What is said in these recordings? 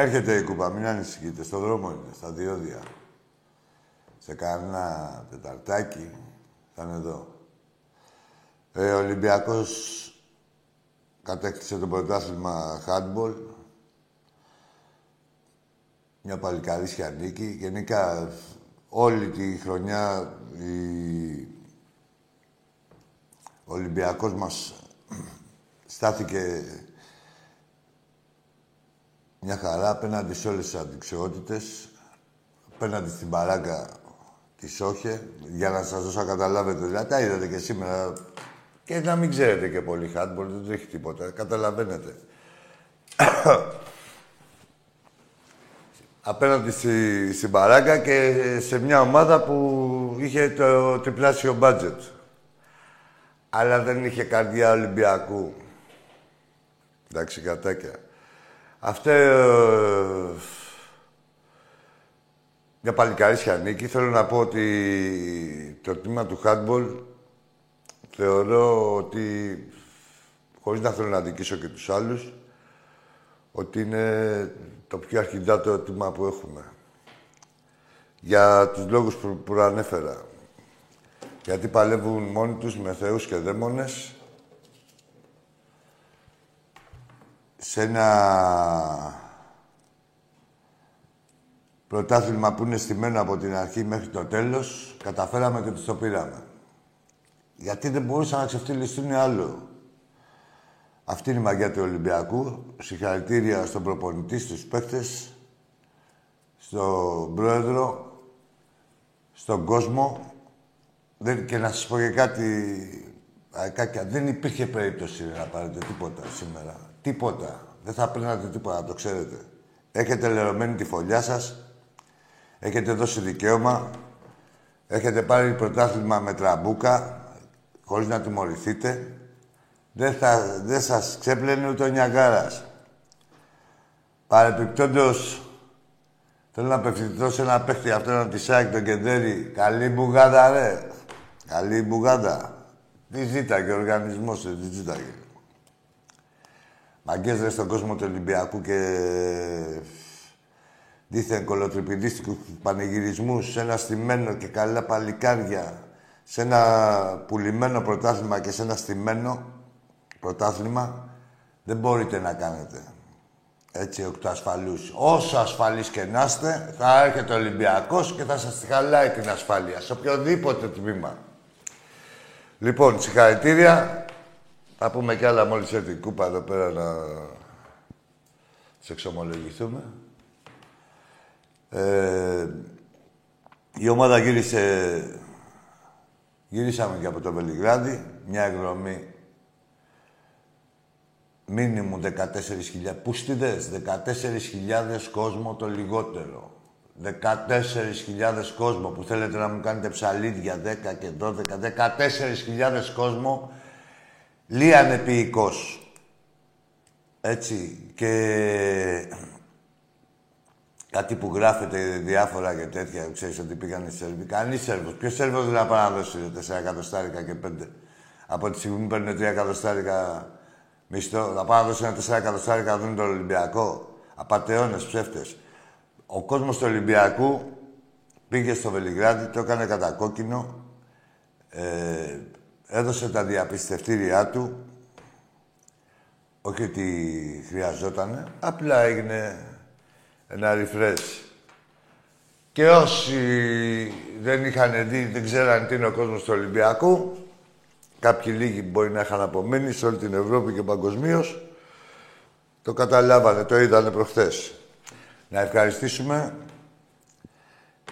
Έρχεται η κούπα, μην ανησυχείτε. Στο δρόμο είναι, στα διόδια. Σε κανένα τεταρτάκι θα είναι εδώ. Ε, ο Ολυμπιακός κατέκτησε το πρωτάθλημα handball. Μια παλικαρίσια νίκη. Γενικά, όλη τη χρονιά η... ο Ολυμπιακός μας στάθηκε μια χαρά απέναντι σε όλες τις αντικσιότητες, απέναντι στην παράγκα της Σόχε, για να σας δώσω να καταλάβετε. Δηλαδή, τα είδατε και σήμερα. Και να μην ξέρετε και πολύ handball, δεν τρέχει τίποτα. Καταλαβαίνετε. απέναντι στη, στην παράγκα και σε μια ομάδα που είχε το τριπλάσιο μπάτζετ. Αλλά δεν είχε καρδιά Ολυμπιακού. Εντάξει, κατάκια. Αυτό... Ε, μια παλικαρίσια νίκη. Θέλω να πω ότι το τμήμα του handball θεωρώ ότι, χωρίς να θέλω να δικήσω και τους άλλους, ότι είναι το πιο αρχιντάτο τμήμα που έχουμε. Για τους λόγους που προανέφερα. Γιατί παλεύουν μόνοι τους με θεούς και δαίμονες σε ένα πρωτάθλημα που είναι στημένο από την αρχή μέχρι το τέλος, καταφέραμε και το πήραμε. Γιατί δεν μπορούσαν να ξεφτυλιστούν άλλο. Αυτή είναι η μαγιά του Ολυμπιακού. Συγχαρητήρια στον προπονητή, στους παίκτες, στον πρόεδρο, στον κόσμο. Δεν, και να σας πω και κάτι, Ακάκια, δεν υπήρχε περίπτωση να πάρετε τίποτα σήμερα. Τίποτα. Δεν θα παίρνατε τίποτα, να το ξέρετε. Έχετε λερωμένη τη φωλιά σας. Έχετε δώσει δικαίωμα. Έχετε πάρει πρωτάθλημα με τραμπούκα, χωρίς να τιμωρηθείτε. Δεν, θα, δεν σας ξέπλαινε ούτε ο Νιαγκάρας. Παρεπιπτόντως, θέλω να απευθυνθώ σε ένα παίχτη αυτό να τη σάκι τον Κεντέρι. Καλή μπουγάδα, ρε. Καλή μπουγάδα. Τι ζήταγε ο οργανισμός, τι ζήταγε. Μαγκές στον κόσμο του Ολυμπιακού και δίθεν κολοτριπηδίστικους πανηγυρισμούς σε ένα στημένο και καλά παλικάρια, σε ένα πουλημένο πρωτάθλημα και σε ένα στημένο πρωτάθλημα, δεν μπορείτε να κάνετε. Έτσι, οκτώ ασφαλούς. Όσο ασφαλείς και να είστε, θα έρχεται ο Ολυμπιακός και θα σας χαλάει την ασφάλεια, σε οποιοδήποτε τμήμα. Λοιπόν, συγχαρητήρια. Θα πούμε κι άλλα μόλις έρθει η κούπα εδώ πέρα να σε εξομολογηθούμε. Ε, η ομάδα γύρισε... Γυρίσαμε και από το Βελιγράδι. Μια εκδρομή Μίνιμου 14.000. Πουστιδές, 14.000 κόσμο το λιγότερο. 14.000 κόσμο που θέλετε να μου κάνετε ψαλίδια 10 και 12. 14.000 κόσμο λίαν επίοικος. Έτσι. Και κάτι που γράφεται διάφορα και τέτοια, ξέρεις ότι πήγαν οι Σέρβοι. Κανείς Σέρβος. Ποιος Σέρβος δεν θα πάει να δώσει 4 εκατοστάρικα και 5. Από τη στιγμή που παίρνει 3 εκατοστάρικα μισθό, θα πάει να δώσει ένα 4 εκατοστάρικα να δουν τον Ολυμπιακό. Απατεώνες, ψεύτες. Ο κόσμος του Ολυμπιακού πήγε στο Βελιγράδι, το έκανε κατά κόκκινο, ε, έδωσε τα διαπιστευτήριά του, όχι ότι χρειαζότανε, απλά έγινε ένα refresh. Και όσοι δεν είχαν δει, δεν ξέραν τι είναι ο κόσμος του Ολυμπιακού, κάποιοι λίγοι μπορεί να είχαν απομείνει σε όλη την Ευρώπη και παγκοσμίως, το καταλάβανε, το είδανε προχθές. Να ευχαριστήσουμε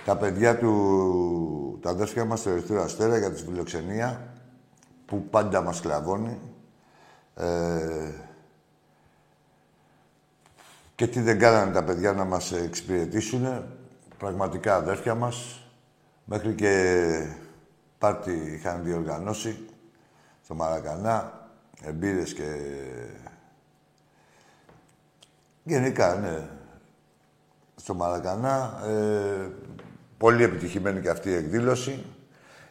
τα παιδιά του, τα αδέρφια μας στο Ερυθρό Αστέρα για τη φιλοξενία που πάντα μας κλαβώνει. Ε, και τι δεν κάνανε τα παιδιά να μας εξυπηρετήσουν. Πραγματικά αδέρφια μας. Μέχρι και πάρτι είχαν διοργανώσει στο Μαρακανά. Εμπειρες και... Γενικά, ναι. Στο Μαρακανά. Ε, πολύ επιτυχημένη και αυτή η εκδήλωση.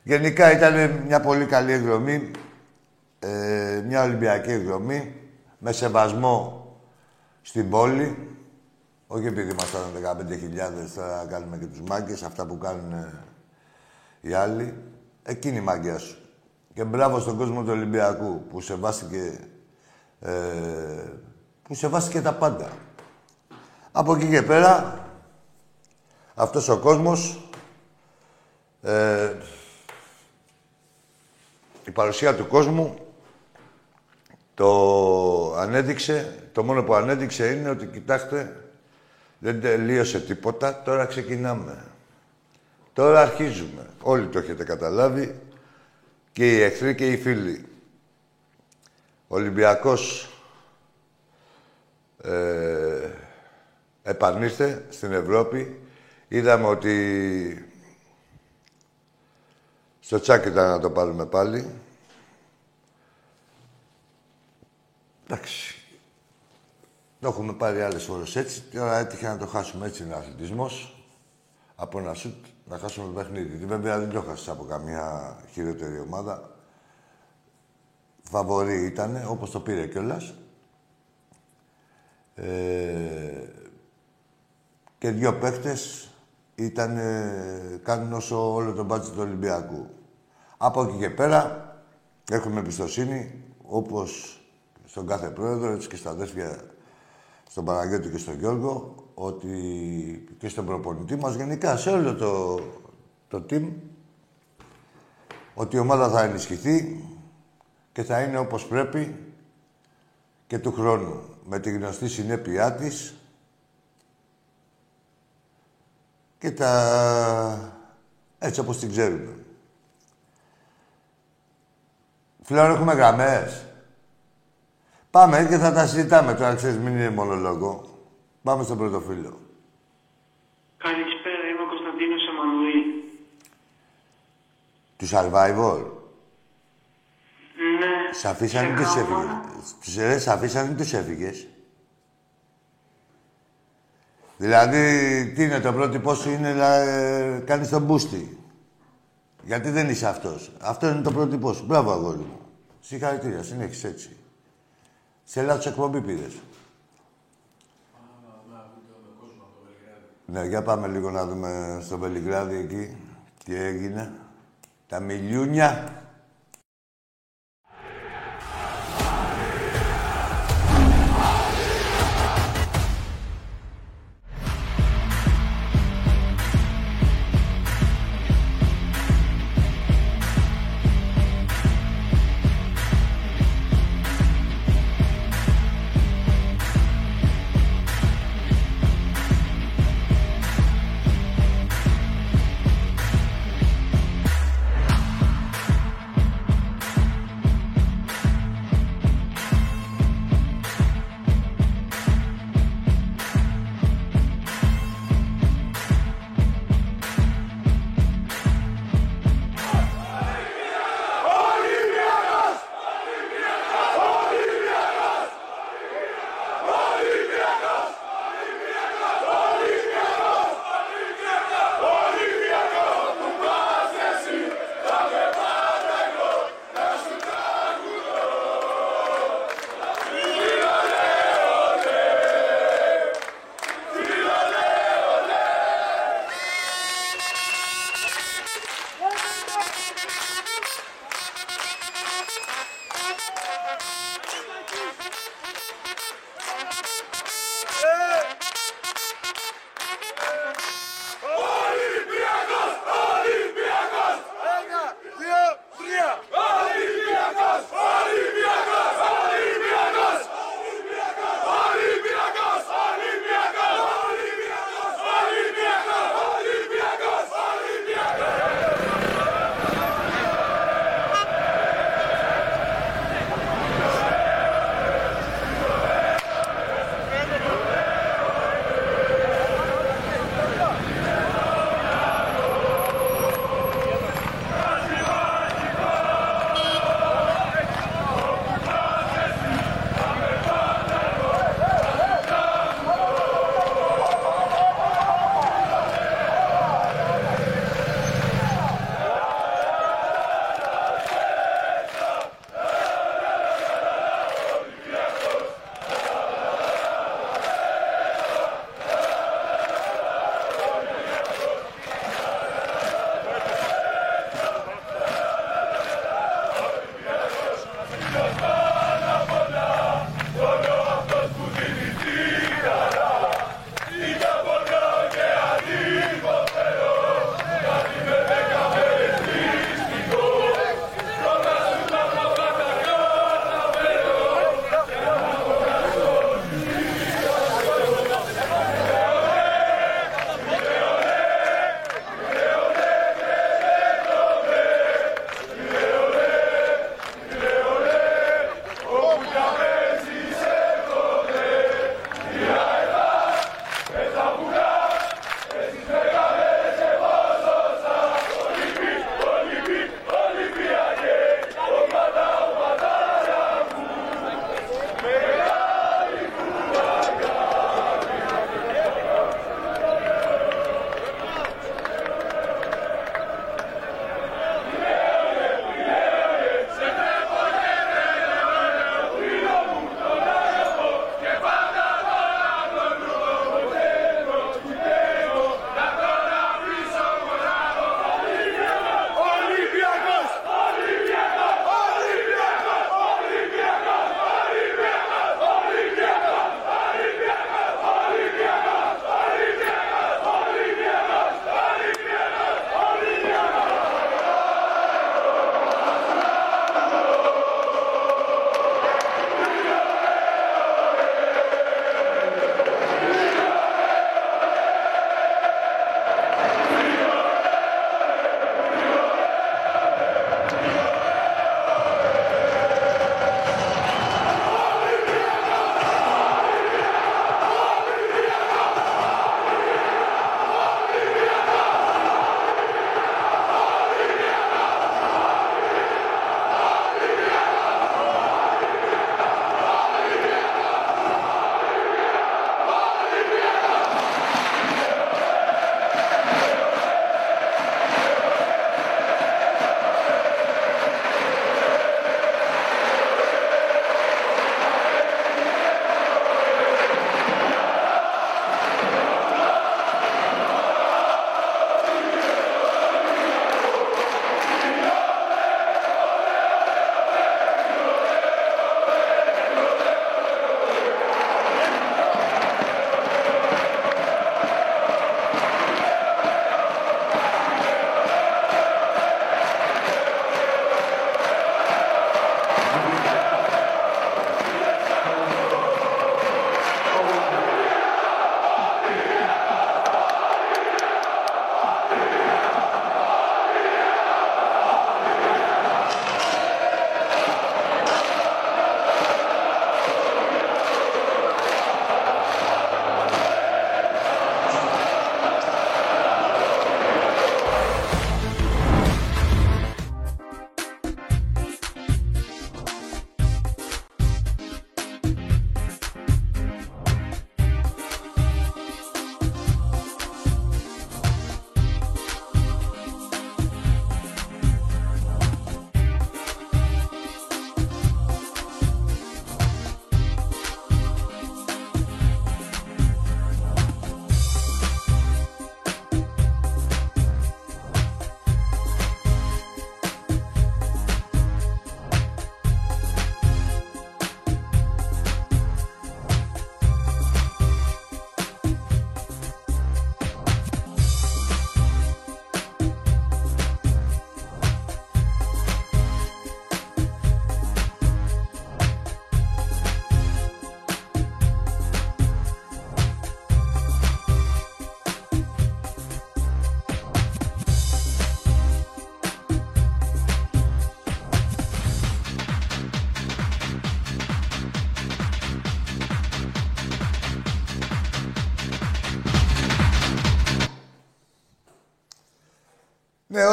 Γενικά ήταν μια πολύ καλή εκδρομή. Ε, μια Ολυμπιακή εκδρομή. Με σεβασμό στην πόλη. Όχι επειδή ήμασταν 15.000, θα κάνουμε και τους μάγκες, αυτά που κάνουν ε, οι άλλοι. Εκείνη η μάγκια σου. Και μπράβο στον κόσμο του Ολυμπιακού που σεβάστηκε, ε, που σεβάστηκε τα πάντα. Από εκεί και πέρα, αυτός ο κόσμος, ε, η παρουσία του κόσμου το ανέδειξε, το μόνο που ανέδειξε είναι ότι κοιτάξτε, δεν τελείωσε τίποτα, τώρα ξεκινάμε. Τώρα αρχίζουμε. Όλοι το έχετε καταλάβει, και οι εχθροί και οι φίλοι. Ο Ολυμπιακός ε, επανήρθε στην Ευρώπη. Είδαμε ότι στο τσάκι ήταν να το πάρουμε πάλι. Εντάξει. Το έχουμε πάρει άλλες φορές έτσι. Τώρα έτυχε να το χάσουμε έτσι είναι αθλητισμός. Από ένα σουτ να χάσουμε το παιχνίδι. Βέβαια δεν το χάσει από καμία χειρότερη ομάδα. Φαβορή ήταν, όπως το πήρε κιόλας. Ε, και δύο παίχτες ήταν, κάνουν όσο όλο το μπάτσι του Ολυμπιακού. Από εκεί και πέρα έχουμε εμπιστοσύνη, όπως στον κάθε πρόεδρο, έτσι και στα αδέρφια, στον Παναγιώτη και στον Γιώργο, ότι και στον προπονητή μας γενικά, σε όλο το, το team, ότι η ομάδα θα ενισχυθεί και θα είναι όπως πρέπει και του χρόνου. Με τη γνωστή συνέπειά της και τα... έτσι όπως την ξέρουμε. Φλέον έχουμε γραμμές. Πάμε και θα τα συζητάμε τώρα, ξέρεις, μην είναι μόνο λόγο. Πάμε στο πρώτο φίλο. Καλησπέρα, είμαι ο Κωνσταντίνος Εμμανουήλ. Του Survivor. Ναι. Σ' αφήσανε ή τους έφυγες; Τους ρε, σ' αφήσανε ή τους έφυγες; Δηλαδή, τι είναι το πρότυπό σου είναι να ε, κάνεις τον μπούστι. Γιατί δεν είσαι αυτός. Αυτό είναι το πρότυπό σου. Μπράβο, αγόρι μου. Συγχαρητήρια, συνέχισε έτσι. Σε λάθος εκπομπή πήρες. Ναι, για πάμε λίγο να δούμε στο Βελιγράδι εκεί τι έγινε. Τα μιλιούνια.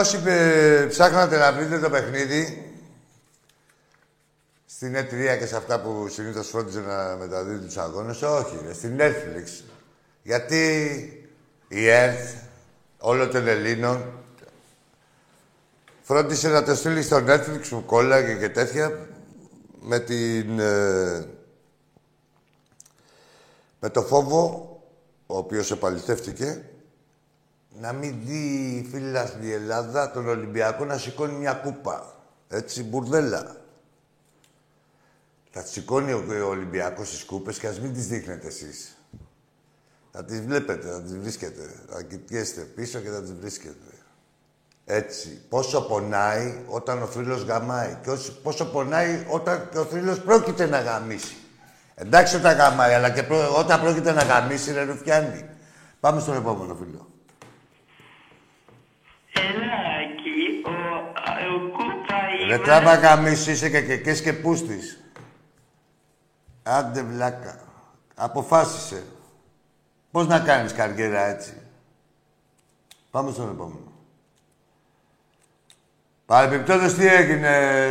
Όσοι ε, ψάχνατε να βρείτε το παιχνίδι στην E3 και σε αυτά που συνήθως φρόντιζε να μεταδίδει τους αγώνες, όχι, ρε, στην Netflix. Γιατί η ΕΡΤ, όλο των Ελλήνων, φρόντισε να το στείλει στο Netflix που κόλλαγε και τέτοια με την... Ε, με το φόβο, ο οποίος επαληθεύτηκε, να μην δει η φίλη Ελλάδα τον Ολυμπιακό να σηκώνει μια κούπα. Έτσι, μπουρδέλα. Θα σηκώνει ο Ολυμπιακός τις κούπες και ας μην τις δείχνετε εσείς. Θα τις βλέπετε, θα τις βρίσκετε. Θα κοιτιέστε πίσω και θα τις βρίσκετε. Έτσι. Πόσο πονάει όταν ο θρύλος γαμάει και πόσο πονάει όταν και ο θρύλος πρόκειται να γαμίσει. Εντάξει όταν γαμάει, αλλά και όταν πρόκειται να γαμίσει, ρε Ρουφιάνη. Πάμε στον επόμενο φίλο. Ελάκι, ο, ο Κούπα Ρε τράβα γαμίσει, είσαι και κεκές και πούστης. Άντε βλάκα. Αποφάσισε. Πώς να κάνεις καριέρα έτσι; Πάμε στον επόμενο. Παρεμπιπτόντως τι έγινε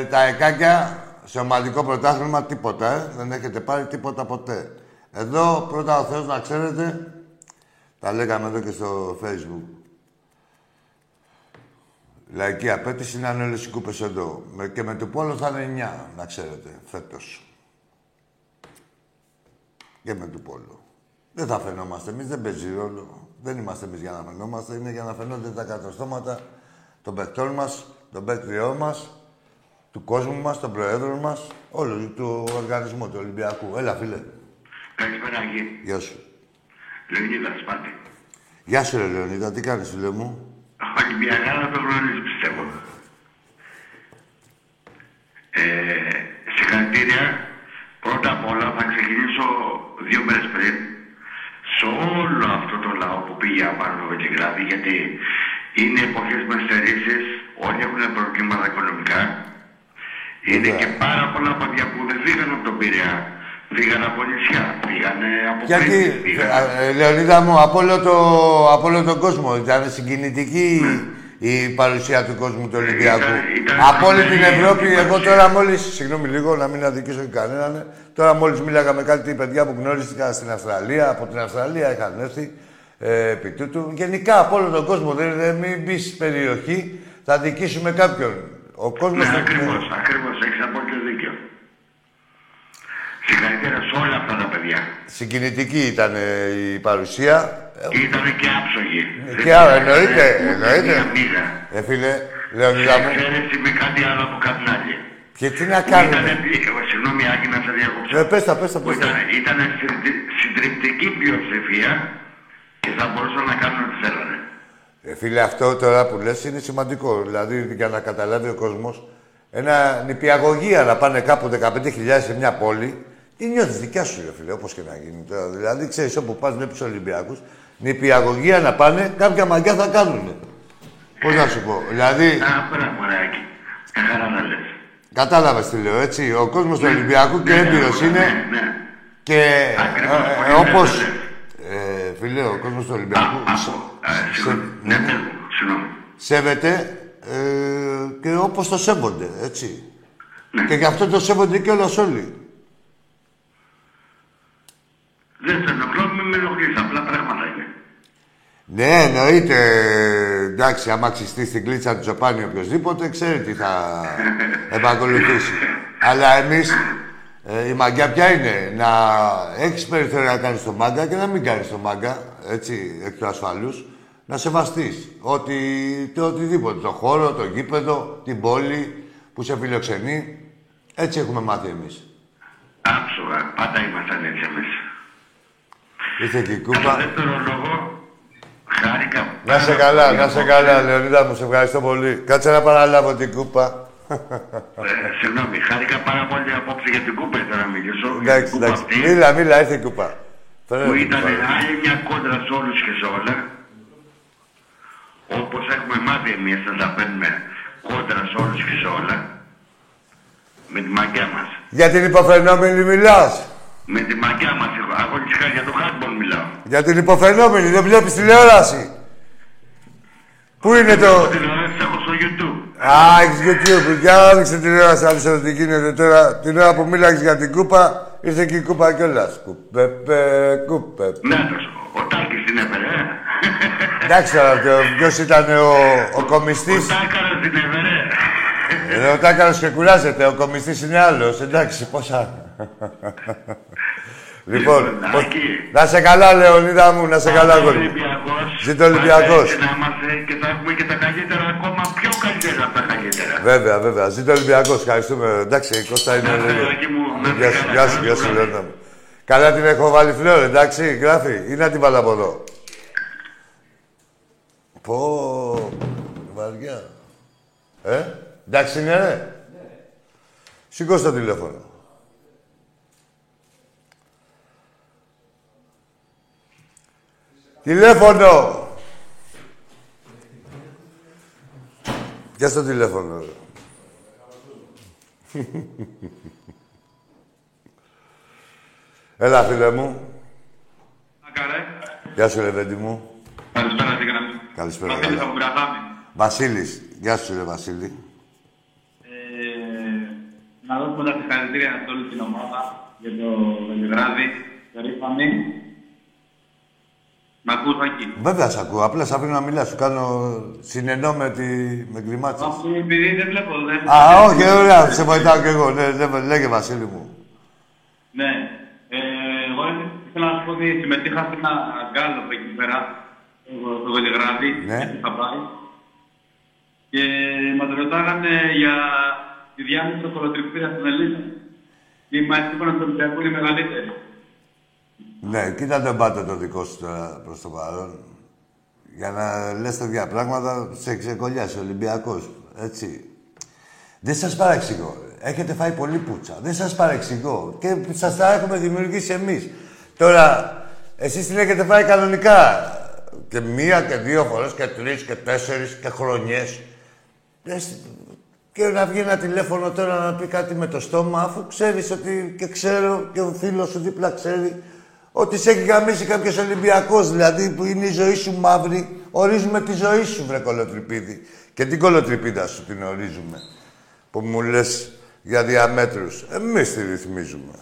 τα εκάκια; Σε ομαδικό πρωτάθλημα, τίποτα, ε. Δεν έχετε πάρει τίποτα ποτέ. Εδώ, πρώτα ο Θεός να ξέρετε, τα λέγαμε εδώ και στο facebook. Λαϊκή απέτηση να είναι όλες οι κούπες εδώ. Και με το πόλο θα είναι 9, να ξέρετε, φέτος. Και με του πόλο. Δεν θα φαινόμαστε εμείς, δεν παίζει ρόλο. Δεν είμαστε εμείς για να φαινόμαστε, είναι για να φαινόνται τα καταστώματα των παιχτών μας, των παίκτριών μας, του κόσμου μας, των προέδρων μας, όλου του οργανισμού του Ολυμπιακού. Έλα, φίλε. Καλησπέρα, Αγί. Γεια σου. Λεωνίδας Σπάτη. Γεια σου, ρε Λεωνίδα. Τι κάνεις, φίλε μου; Ολυμπιακά να το γνωρίζεις, πιστεύω. Ε, συγχαρητήρια. Πρώτα απ' όλα θα ξεκινήσω δύο μέρες πριν σε όλο αυτό το λαό που πήγε απάνω το Βελιγράδι, γιατί είναι εποχές με στερήσεις, όλοι έχουν προβλήματα οικονομικά. Είναι Βέβαια. και πάρα πολλά παιδιά που δεν φύγαν από τον Πειραιά. Φύγαν από νησιά, φύγανε από Γιατί, Κρήτη, φύγανε- ε, ε, Λεωνίδα μου, από όλο, το, από όλο τον κόσμο ήταν συγκινητική η παρουσία του κόσμου του Ολυμπιακού. Ήταν- ήταν από όλη την σημαντική Ευρώπη, η εγώ παρουσία. τώρα μόλι. Συγγνώμη λίγο, να μην αδικήσω και κανέναν. ε. Τώρα μόλις μίλαγα με κάτι παιδιά που γνώριστηκα στην Αυστραλία, από την Αυστραλία είχαν έρθει ε, επί τούτου. Γενικά από όλο τον κόσμο, δεν, δεν μην μπεις στην περιοχή, θα δικήσουμε κάποιον. Ο κόσμος. Ναι, ακριβώς, ακριβώς, έχεις απόλυτο δίκιο. Συγχαρητήρια σε όλα αυτά τα παιδιά. Συγκινητική ήταν ε, η παρουσία. Ε, Ήταν και άψογοι. Και άρα, εννοείται, εννοείται. Μία μίγα. Ε, φίλε, Λεωνίδα μου, Εξαίρεση με κάτι άλλο από κάτι άλλο. και τι να Ήταν, κάνουμε. συγγνώμη Άκη να σε διακόψω. Ε, πες τα, πες τα, Που πες τα. ήταν, ήταν συντρι- συντριπτική πλειοψηφία και θα μπορούσαν να κάνουν ό,τι θέλανε. Ε, φίλε, αυτό τώρα που λες είναι σημαντικό. Δηλαδή, για να καταλάβει ο κόσμος, ένα νηπιαγωγία να πάνε κάπου 15.000 σε μια πόλη, τι νιώθεις δικιά σου, ρε φίλε, όπως και να γίνει τώρα. Δηλαδή, ξέρεις, όπου πας, βλέπεις Ολυμπιακούς, νηπιαγωγία να πάνε, κάποια μαγιά θα κάνουν. Πώς να σου πω, δηλαδή, Α, πέρα μωράκι. Καθαρά να λες. κατάλαβες τι λέω, έτσι. Ο κόσμος του Ναι. Ολυμπιακού και Ναι, έμπειρος ναι, είναι Ναι, ναι. και Ακριβώς, ε, πολύ ε, ωραία όπως... τα λες. Ε, φίλε, ο κόσμος του Α, Ολυμπιακού από, σε- α, συγγνώμη. Ναι, πες μου, συγγνώμη. σέβεται ε, και όπως το σέβονται, έτσι. Ναι. Και γι' αυτό το σέβονται και όλος όλοι. Δεν σε ενοχλώ, μην με ενοχλείς, απλά πράγματα είναι. Ναι, εννοείται. Εντάξει, άμα ξυστεί στην κλίτσα του Τζοπάνι οποιοδήποτε, ξέρει τι θα επακολουθήσει. Αλλά εμείς, ε, η μαγκιά ποια είναι, να έχεις περιθώρια να κάνεις το μάγκα και να μην κάνεις το μάγκα, έτσι, εκ του ασφαλούς, να σεβαστείς ότι, το οτιδήποτε, το χώρο, το γήπεδο, την πόλη που σε φιλοξενεί, έτσι έχουμε μάθει εμείς. Άψογα, πάντα ήμασταν έτσι εμείς. Ήρθε και η Κατά κούπα. δεύτερο λόγο, χάρηκα. Να σε πάρα καλά, πολύ να σε από- καλά, Λεωνίδα μου, σε ευχαριστώ πολύ. Κάτσε να παραλάβω την κούπα. Ε, Συγγνώμη, χάρηκα πάρα πολύ απόψε για την κούπα, ήθελα να μιλήσω. για την Εντάξει, κούπα εντάξει. αυτή, Μίλα, μίλα, ήρθε η κούπα. Φέρε Που την ήταν κούπα. άλλη μια κόντρα σε όλους και σε όλα. Όπως έχουμε μάθει εμείς να τα παίρνουμε κόντρα σε όλους και σε όλα. Με τη μαγιά μας. Για την υποφαινόμενη μιλάς. Με τη μαγιά μας, εγώ αγωνιστικά για το χάντμπολ μιλάω. Για την υποφαινόμενη, δεν βλέπεις τηλεόραση. Πού είναι το... Τηλεόραση έχω στο YouTube. Α, έχεις YouTube. Για άνοιξε την ώρα σαν να τι γίνεται τώρα. Την ώρα που μίλαγες για την κούπα, ήρθε και η κούπα κιόλας. Κούπε, πε, κούπε. Ναι, το- ο Τάκης την έφερε, ε. Εντάξει τώρα, ποιος ήταν ο, ο Ο κομιστής. Τάκαρας την έφερε. Ε, ο Τάκαρος και κουράζεται, ο κομιστής είναι άλλος. Εντάξει, πόσα. Λοιπόν, Λοιπόν, πώς- Άκη. να σε καλά, Λεωνίδα μου, να σε καλά, Ζήτω ο γόρι. μου. Ολυμπιακός. Ζήτω ο Ολυμπιακός. Πάντα έτσι Να είμαστε και θα έχουμε και τα καλύτερα, ακόμα πιο καλύτερα από τα καλύτερα. Βέβαια, βέβαια. Ζήτω Ολυμπιακός, ευχαριστούμε. Εντάξει, η Κώστα είναι... Να είστε καλά, Άκη μου. Να είστε Γεια σου, καλά, γεια σου, καλά, γεια σου, καλά. Λεωνίδα μου. Καλά την έχω βάλει φλέο, εντάξει, γράφει. Ή να την βάλω από εδώ. Πω, βαριά. Ε, εντάξει είναι, ρε. Σηκώ το τηλέφωνο. Τηλέφωνο! Πιάσ' το τηλέφωνο. ρε; Έλα, φίλε μου. Καρέ. Γεια σου, Λεβέντη μου. Καλησπέρα, τι γραμμή. Καλησπέρα, Βασίλης καλά. από Βραδάμι. Βασίλης. Γεια σου, ρε Βασίλη. Ε, να δώσουμε τα συγχαρητήρια σε όλη την ομάδα για το Βελιγράδι. Περήφανη. Μ' ακούς, Άκη. Βέβαια, σ' ακούω. Απλά σ' αφήνω να μιλάς. Σου κάνω συνεννό με, τη... με γκριμάτσες. Αυτό επειδή δεν βλέπω, δεν... Α, όχι, ωραία. Σε βοηθάω κι εγώ. Ναι, ναι, λέγε, Βασίλη μου. Ναι. Ε, εγώ ήθελα να σου πω ότι συμμετείχα σε ένα γκάλωπ εκεί πέρα, στο- στο Βελιγράδι, Ναι. γιατί θα πάει. Και μας ρωτάγανε για τη διάμεση του κολοτριπτήρα στην Ελλάδα. Η μαθήμα του Ολυμπιακού είναι μεγαλύτερη. Ναι, κοίτα τον πάτο το δικό σου τώρα προς το παρόν. Για να λες τέτοια πράγματα, σε ξεκολλιάσει ο Ολυμπιακός. Έτσι. Δεν σας παρεξηγώ. Έχετε φάει πολύ πουτσα. Δεν σας παρεξηγώ. Και σας τα έχουμε δημιουργήσει εμείς. Τώρα, εσείς την έχετε φάει κανονικά; Και μία και δύο φορές και τρεις και τέσσερις και χρονιές. Λες, Και να βγει ένα τηλέφωνο τώρα να πει κάτι με το στόμα, αφού ξέρεις ότι και ξέρω και ο φίλος σου δίπλα ξέρει ότι σε έχει γαμίσει κάποιος Ολυμπιακός, δηλαδή που είναι η ζωή σου μαύρη. Ορίζουμε τη ζωή σου, βρε κολοτριπίδη. Και την κολοτριπίδα σου την ορίζουμε. Που μου λες για διαμέτρους. Εμείς τη ρυθμίζουμε.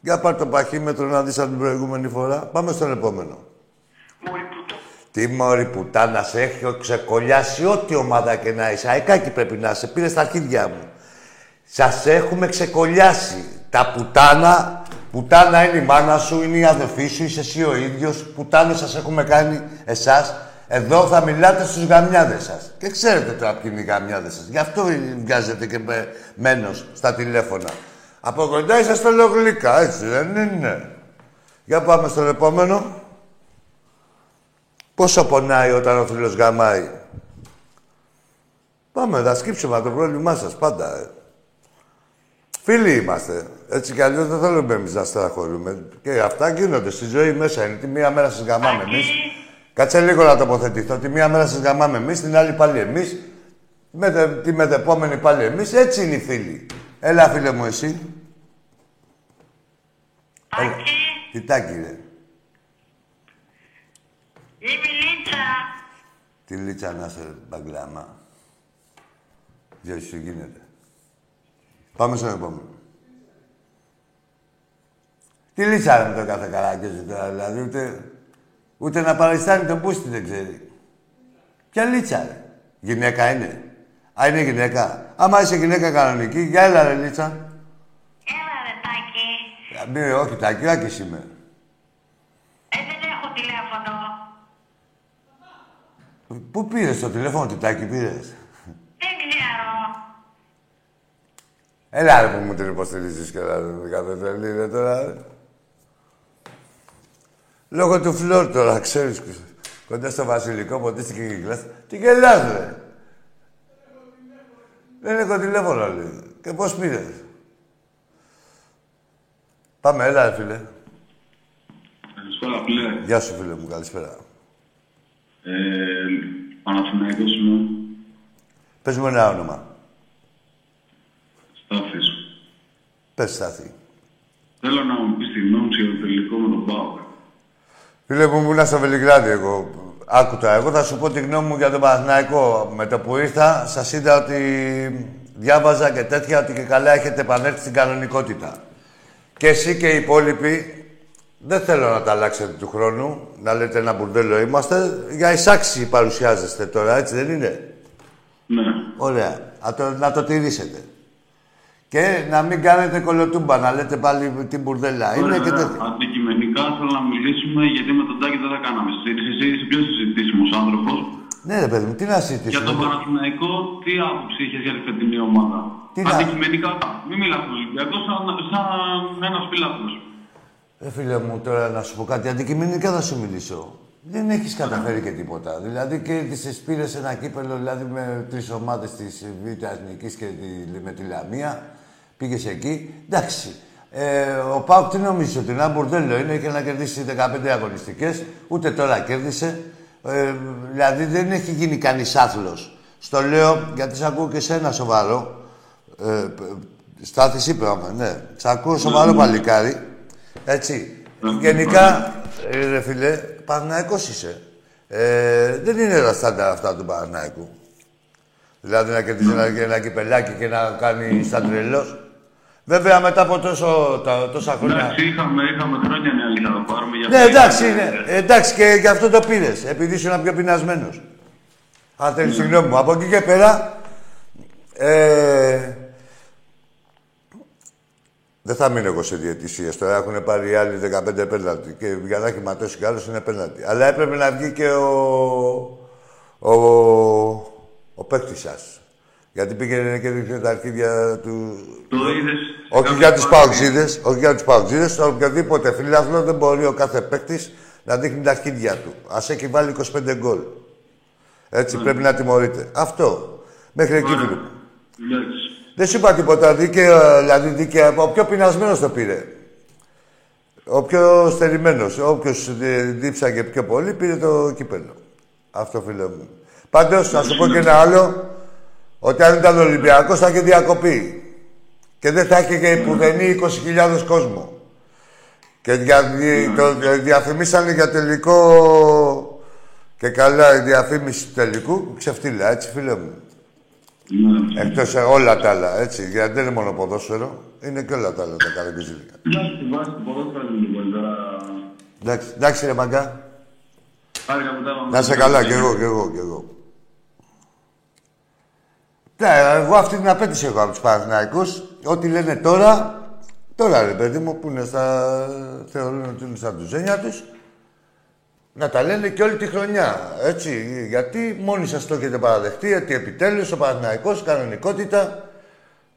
Για πάρ' το παχύμετρο να δεις από την προηγούμενη φορά. Πάμε στον επόμενο. Μωρή πουτό. Τι μωρή πουτάνα σε έχει ξεκολλιάσει ό,τι ομάδα και να είσαι. Αεκάκι πρέπει να είσαι. Πήρε στα αρχίδια μου. Σας έχουμε ξεκολλιάσει. Τα πουτάνα, πουτάνα είναι η μάνα σου, είναι η αδερφή σου, είσαι εσύ ο ίδιος. Πουτάνες σας έχουμε κάνει εσάς. Εδώ θα μιλάτε στους γαμιάδες σας. Και ξέρετε τώρα ποιοι είναι οι γαμιάδες σας. Γι' αυτό βγάζετε και με μένος στα τηλέφωνα. Από κοντά είσαστε λογλικά, έτσι δεν είναι. Για πάμε στον επόμενο. Πόσο πονάει όταν ο φίλος γαμάει; Πάμε, θα σκύψουμε το πρόβλημά σας πάντα. ε. Φίλοι είμαστε. Έτσι κι αλλιώς δεν θέλουμε εμείς να στραχωρούμε. Και αυτά γίνονται στη ζωή μέσα. Είναι τη μία μέρα σας γαμάμε εμείς. Κάτσε λίγο να τοποθετηθώ. Τη μία μέρα σας γαμάμε εμείς, την άλλη πάλι εμείς. Μετε, τη μετεπόμενη πάλι εμείς. Έτσι είναι οι φίλοι. Έλα, φίλε μου, εσύ. Έλα. Άκη, Τι τάκι, ρε. είμαι η Λίτσα. Τη λίτσα να σε μπαγκλάμα. Γεια σου γίνεται. Πάμε στον επόμενο. Τι λίτσα ρε με το κάθε καράκιόζη τώρα, δηλαδή ούτε, ούτε να παριστάνει τον πούστη δεν ξέρει. Ποια λίτσα ρε. Γυναίκα είναι. Α, είναι γυναίκα. Άμα είσαι γυναίκα κανονική, για έλα ρε λίτσα. Έλα ρε Τάκη. Α, Μη, όχι, τακιάκης είμαι. Ε, δεν έχω τηλέφωνο. Πού πήρες το τηλέφωνο, τι τάκι πήρες; Δεν ξέρω. Έλα ρε που μου την υποστηρίζεις και να κάθε τρελή ρε τώρα. Ρε. Λόγω του φλόρ τώρα, ξέρεις. Κοντά στο βασιλικό, ποτίστηκε και γελάς. Τι γελάς ρε. Δεν έχω τηλέφωνο λέει. Και πώς πήρες. Πάμε, έλα ρε φίλε. Καλησπέρα, φίλε. Γεια σου φίλε μου, καλησπέρα. Ε, Παναθηναϊκός μου, Πες μου ένα όνομα. Στάθης. Πες Στάθη. Θέλω να μου πεις τη γνώμη σου για το τελικό με τον Πάοκ. Φίλε μου, ήμουνα στο Βελιγράδι εγώ. Άκου τώρα, εγώ θα σου πω τη γνώμη μου για τον Παναθηναϊκό. Με το που ήρθα, σας είδα ότι διάβαζα και τέτοια ότι και καλά έχετε επανέλθει στην κανονικότητα. Και εσύ και οι υπόλοιποι, δεν θέλω να τα αλλάξετε του χρόνου, να λέτε ένα μπουρδέλο είμαστε. Για εισάξη παρουσιάζεστε τώρα, έτσι δεν είναι; Ναι. Ωραία. Να το, να το τηρήσετε. Και να μην κάνετε κολοτούμπα, να λέτε πάλι την μπουρδέλα. Είναι και Ωραία. Τέτοια. Αντικειμενικά θέλω να μιλήσουμε γιατί με τον Τάκη δεν θα κάναμε συζήτηση. Εσύ είσαι πιο συζητήσιμο άνθρωπος; Ναι, ρε παιδί μου, τι να Για συζητήσουμε. τον Παναθηναϊκό, τι άποψη είχες για τη φετινή ομάδα; Τι να- Αντικειμενικά, μην μιλάς στον Ολυμπιακό σαν, σαν ένας φιλάθλο. Ρε φίλε μου, τώρα να σου πω κάτι. Αντικειμενικά θα σου μιλήσω. Δεν έχεις καταφέρει και τίποτα. Δηλαδή κέρδισε, πήρε ένα κύπελο δηλαδή με τρεις ομάδες της Β' Εθνικής και τη, με τη Λαμία. Πήγες εκεί. Εντάξει. Ε, ο Πάουκ τι νομίζει ότι είναι ένα μπουρδέλο είναι και να κερδίσει 15 αγωνιστικές. Ούτε τώρα κέρδισε. Ε, δηλαδή δεν έχει γίνει κανείς άθλος. Στο λέω γιατί σε ακούω και σε ένα σοβαρό. Ε, Στάθης είπαμε, ναι. Σ' ακούω σοβαρό παλικάρι. Έτσι. Γενικά, ε, ρε φίλε, Παναθηναϊκός είσαι. Ε, δεν είναι τα στάνταρ αυτά του Παναθηναϊκού. Δηλαδή να κερδίσει ένα, ένα κυπελάκι και να κάνει σαν τρελός. Βέβαια μετά από τόσο, τα, τόσα χρόνια... Εντάξει, είχαμε, είχαμε χρόνια μια λίγα να το πάρουμε. για Ναι, αυτό εντάξει, είχαμε- είναι. Εντάξει, και γι' αυτό το πήρες. Επειδή ήσουν πιο πεινασμένος. Αν θέλεις, συγγνώμη μου. Από εκεί και πέρα. Ε, δεν θα μείνω εγώ σε διαιτησίες. Τώρα έχουν πάρει οι άλλοι 15 πέναλτι. Και για να έχει ματώσει κι άλλος είναι πέναλτι. Αλλά έπρεπε να βγει και ο. ο, ο παίκτης σας. Γιατί πήγαινε και δείχνει τα αρχίδια του, Το είδες. όχι για του παοξίδες, όχι για του παοξίδες. Στο οποιοδήποτε φιλάθλο δεν μπορεί ο κάθε παίκτης να δείχνει τα αρχίδια του. Α έχει βάλει 25 γκολ. Έτσι πρέπει να τιμωρείται. Αυτό. Μέχρι εκεί φίλε. μου. Εντάξει. Δεν σου είπα τίποτα δίκαια, δηλαδή δίκαια. Ο πιο πεινασμένος το πήρε. Ο πιο στερημένος. Όποιος δίψαγε πιο πολύ πήρε το κύπελο. Αυτό φίλε μου. Πάντως, να σου πω και ένα άλλο. Ότι αν ήταν Ολυμπιακός θα είχε διακοπή. Και δεν θα είχε και πουδενή 20.000 κόσμο. Και δια, δι- το διαφημίσανε για τελικό. Και καλά η διαφήμιση του τελικού. Ξεφτύλα, έτσι φίλε μου. Ναι. Εκτός ε, όλα τα άλλα, έτσι. Γιατί δεν είναι μόνο ποδόσφαιρο. Είναι και όλα τα άλλα τα καραμπιζίλικα. Εντάξει, τη βάση του ποδόσφαιρα είναι λίγο τώρα. Εντάξει, εντάξει ρε μαγκά. Χάρηκα που τα είπαμε. Να είσαι καλά, κι εγώ, κι εγώ, κι εγώ. Ναι, εγώ αυτή την απέτηση έχω από τους Παναθηναϊκούς. Ό,τι λένε τώρα, τώρα ρε παιδί μου που είναι στα... θεωρούν ότι είναι στα τουζένια τους, να τα λένε και όλη τη χρονιά, έτσι. Γιατί μόνοι σας το έχετε παραδεχτεί, ότι επιτέλους ο Παναθηναϊκός, κανονικότητα,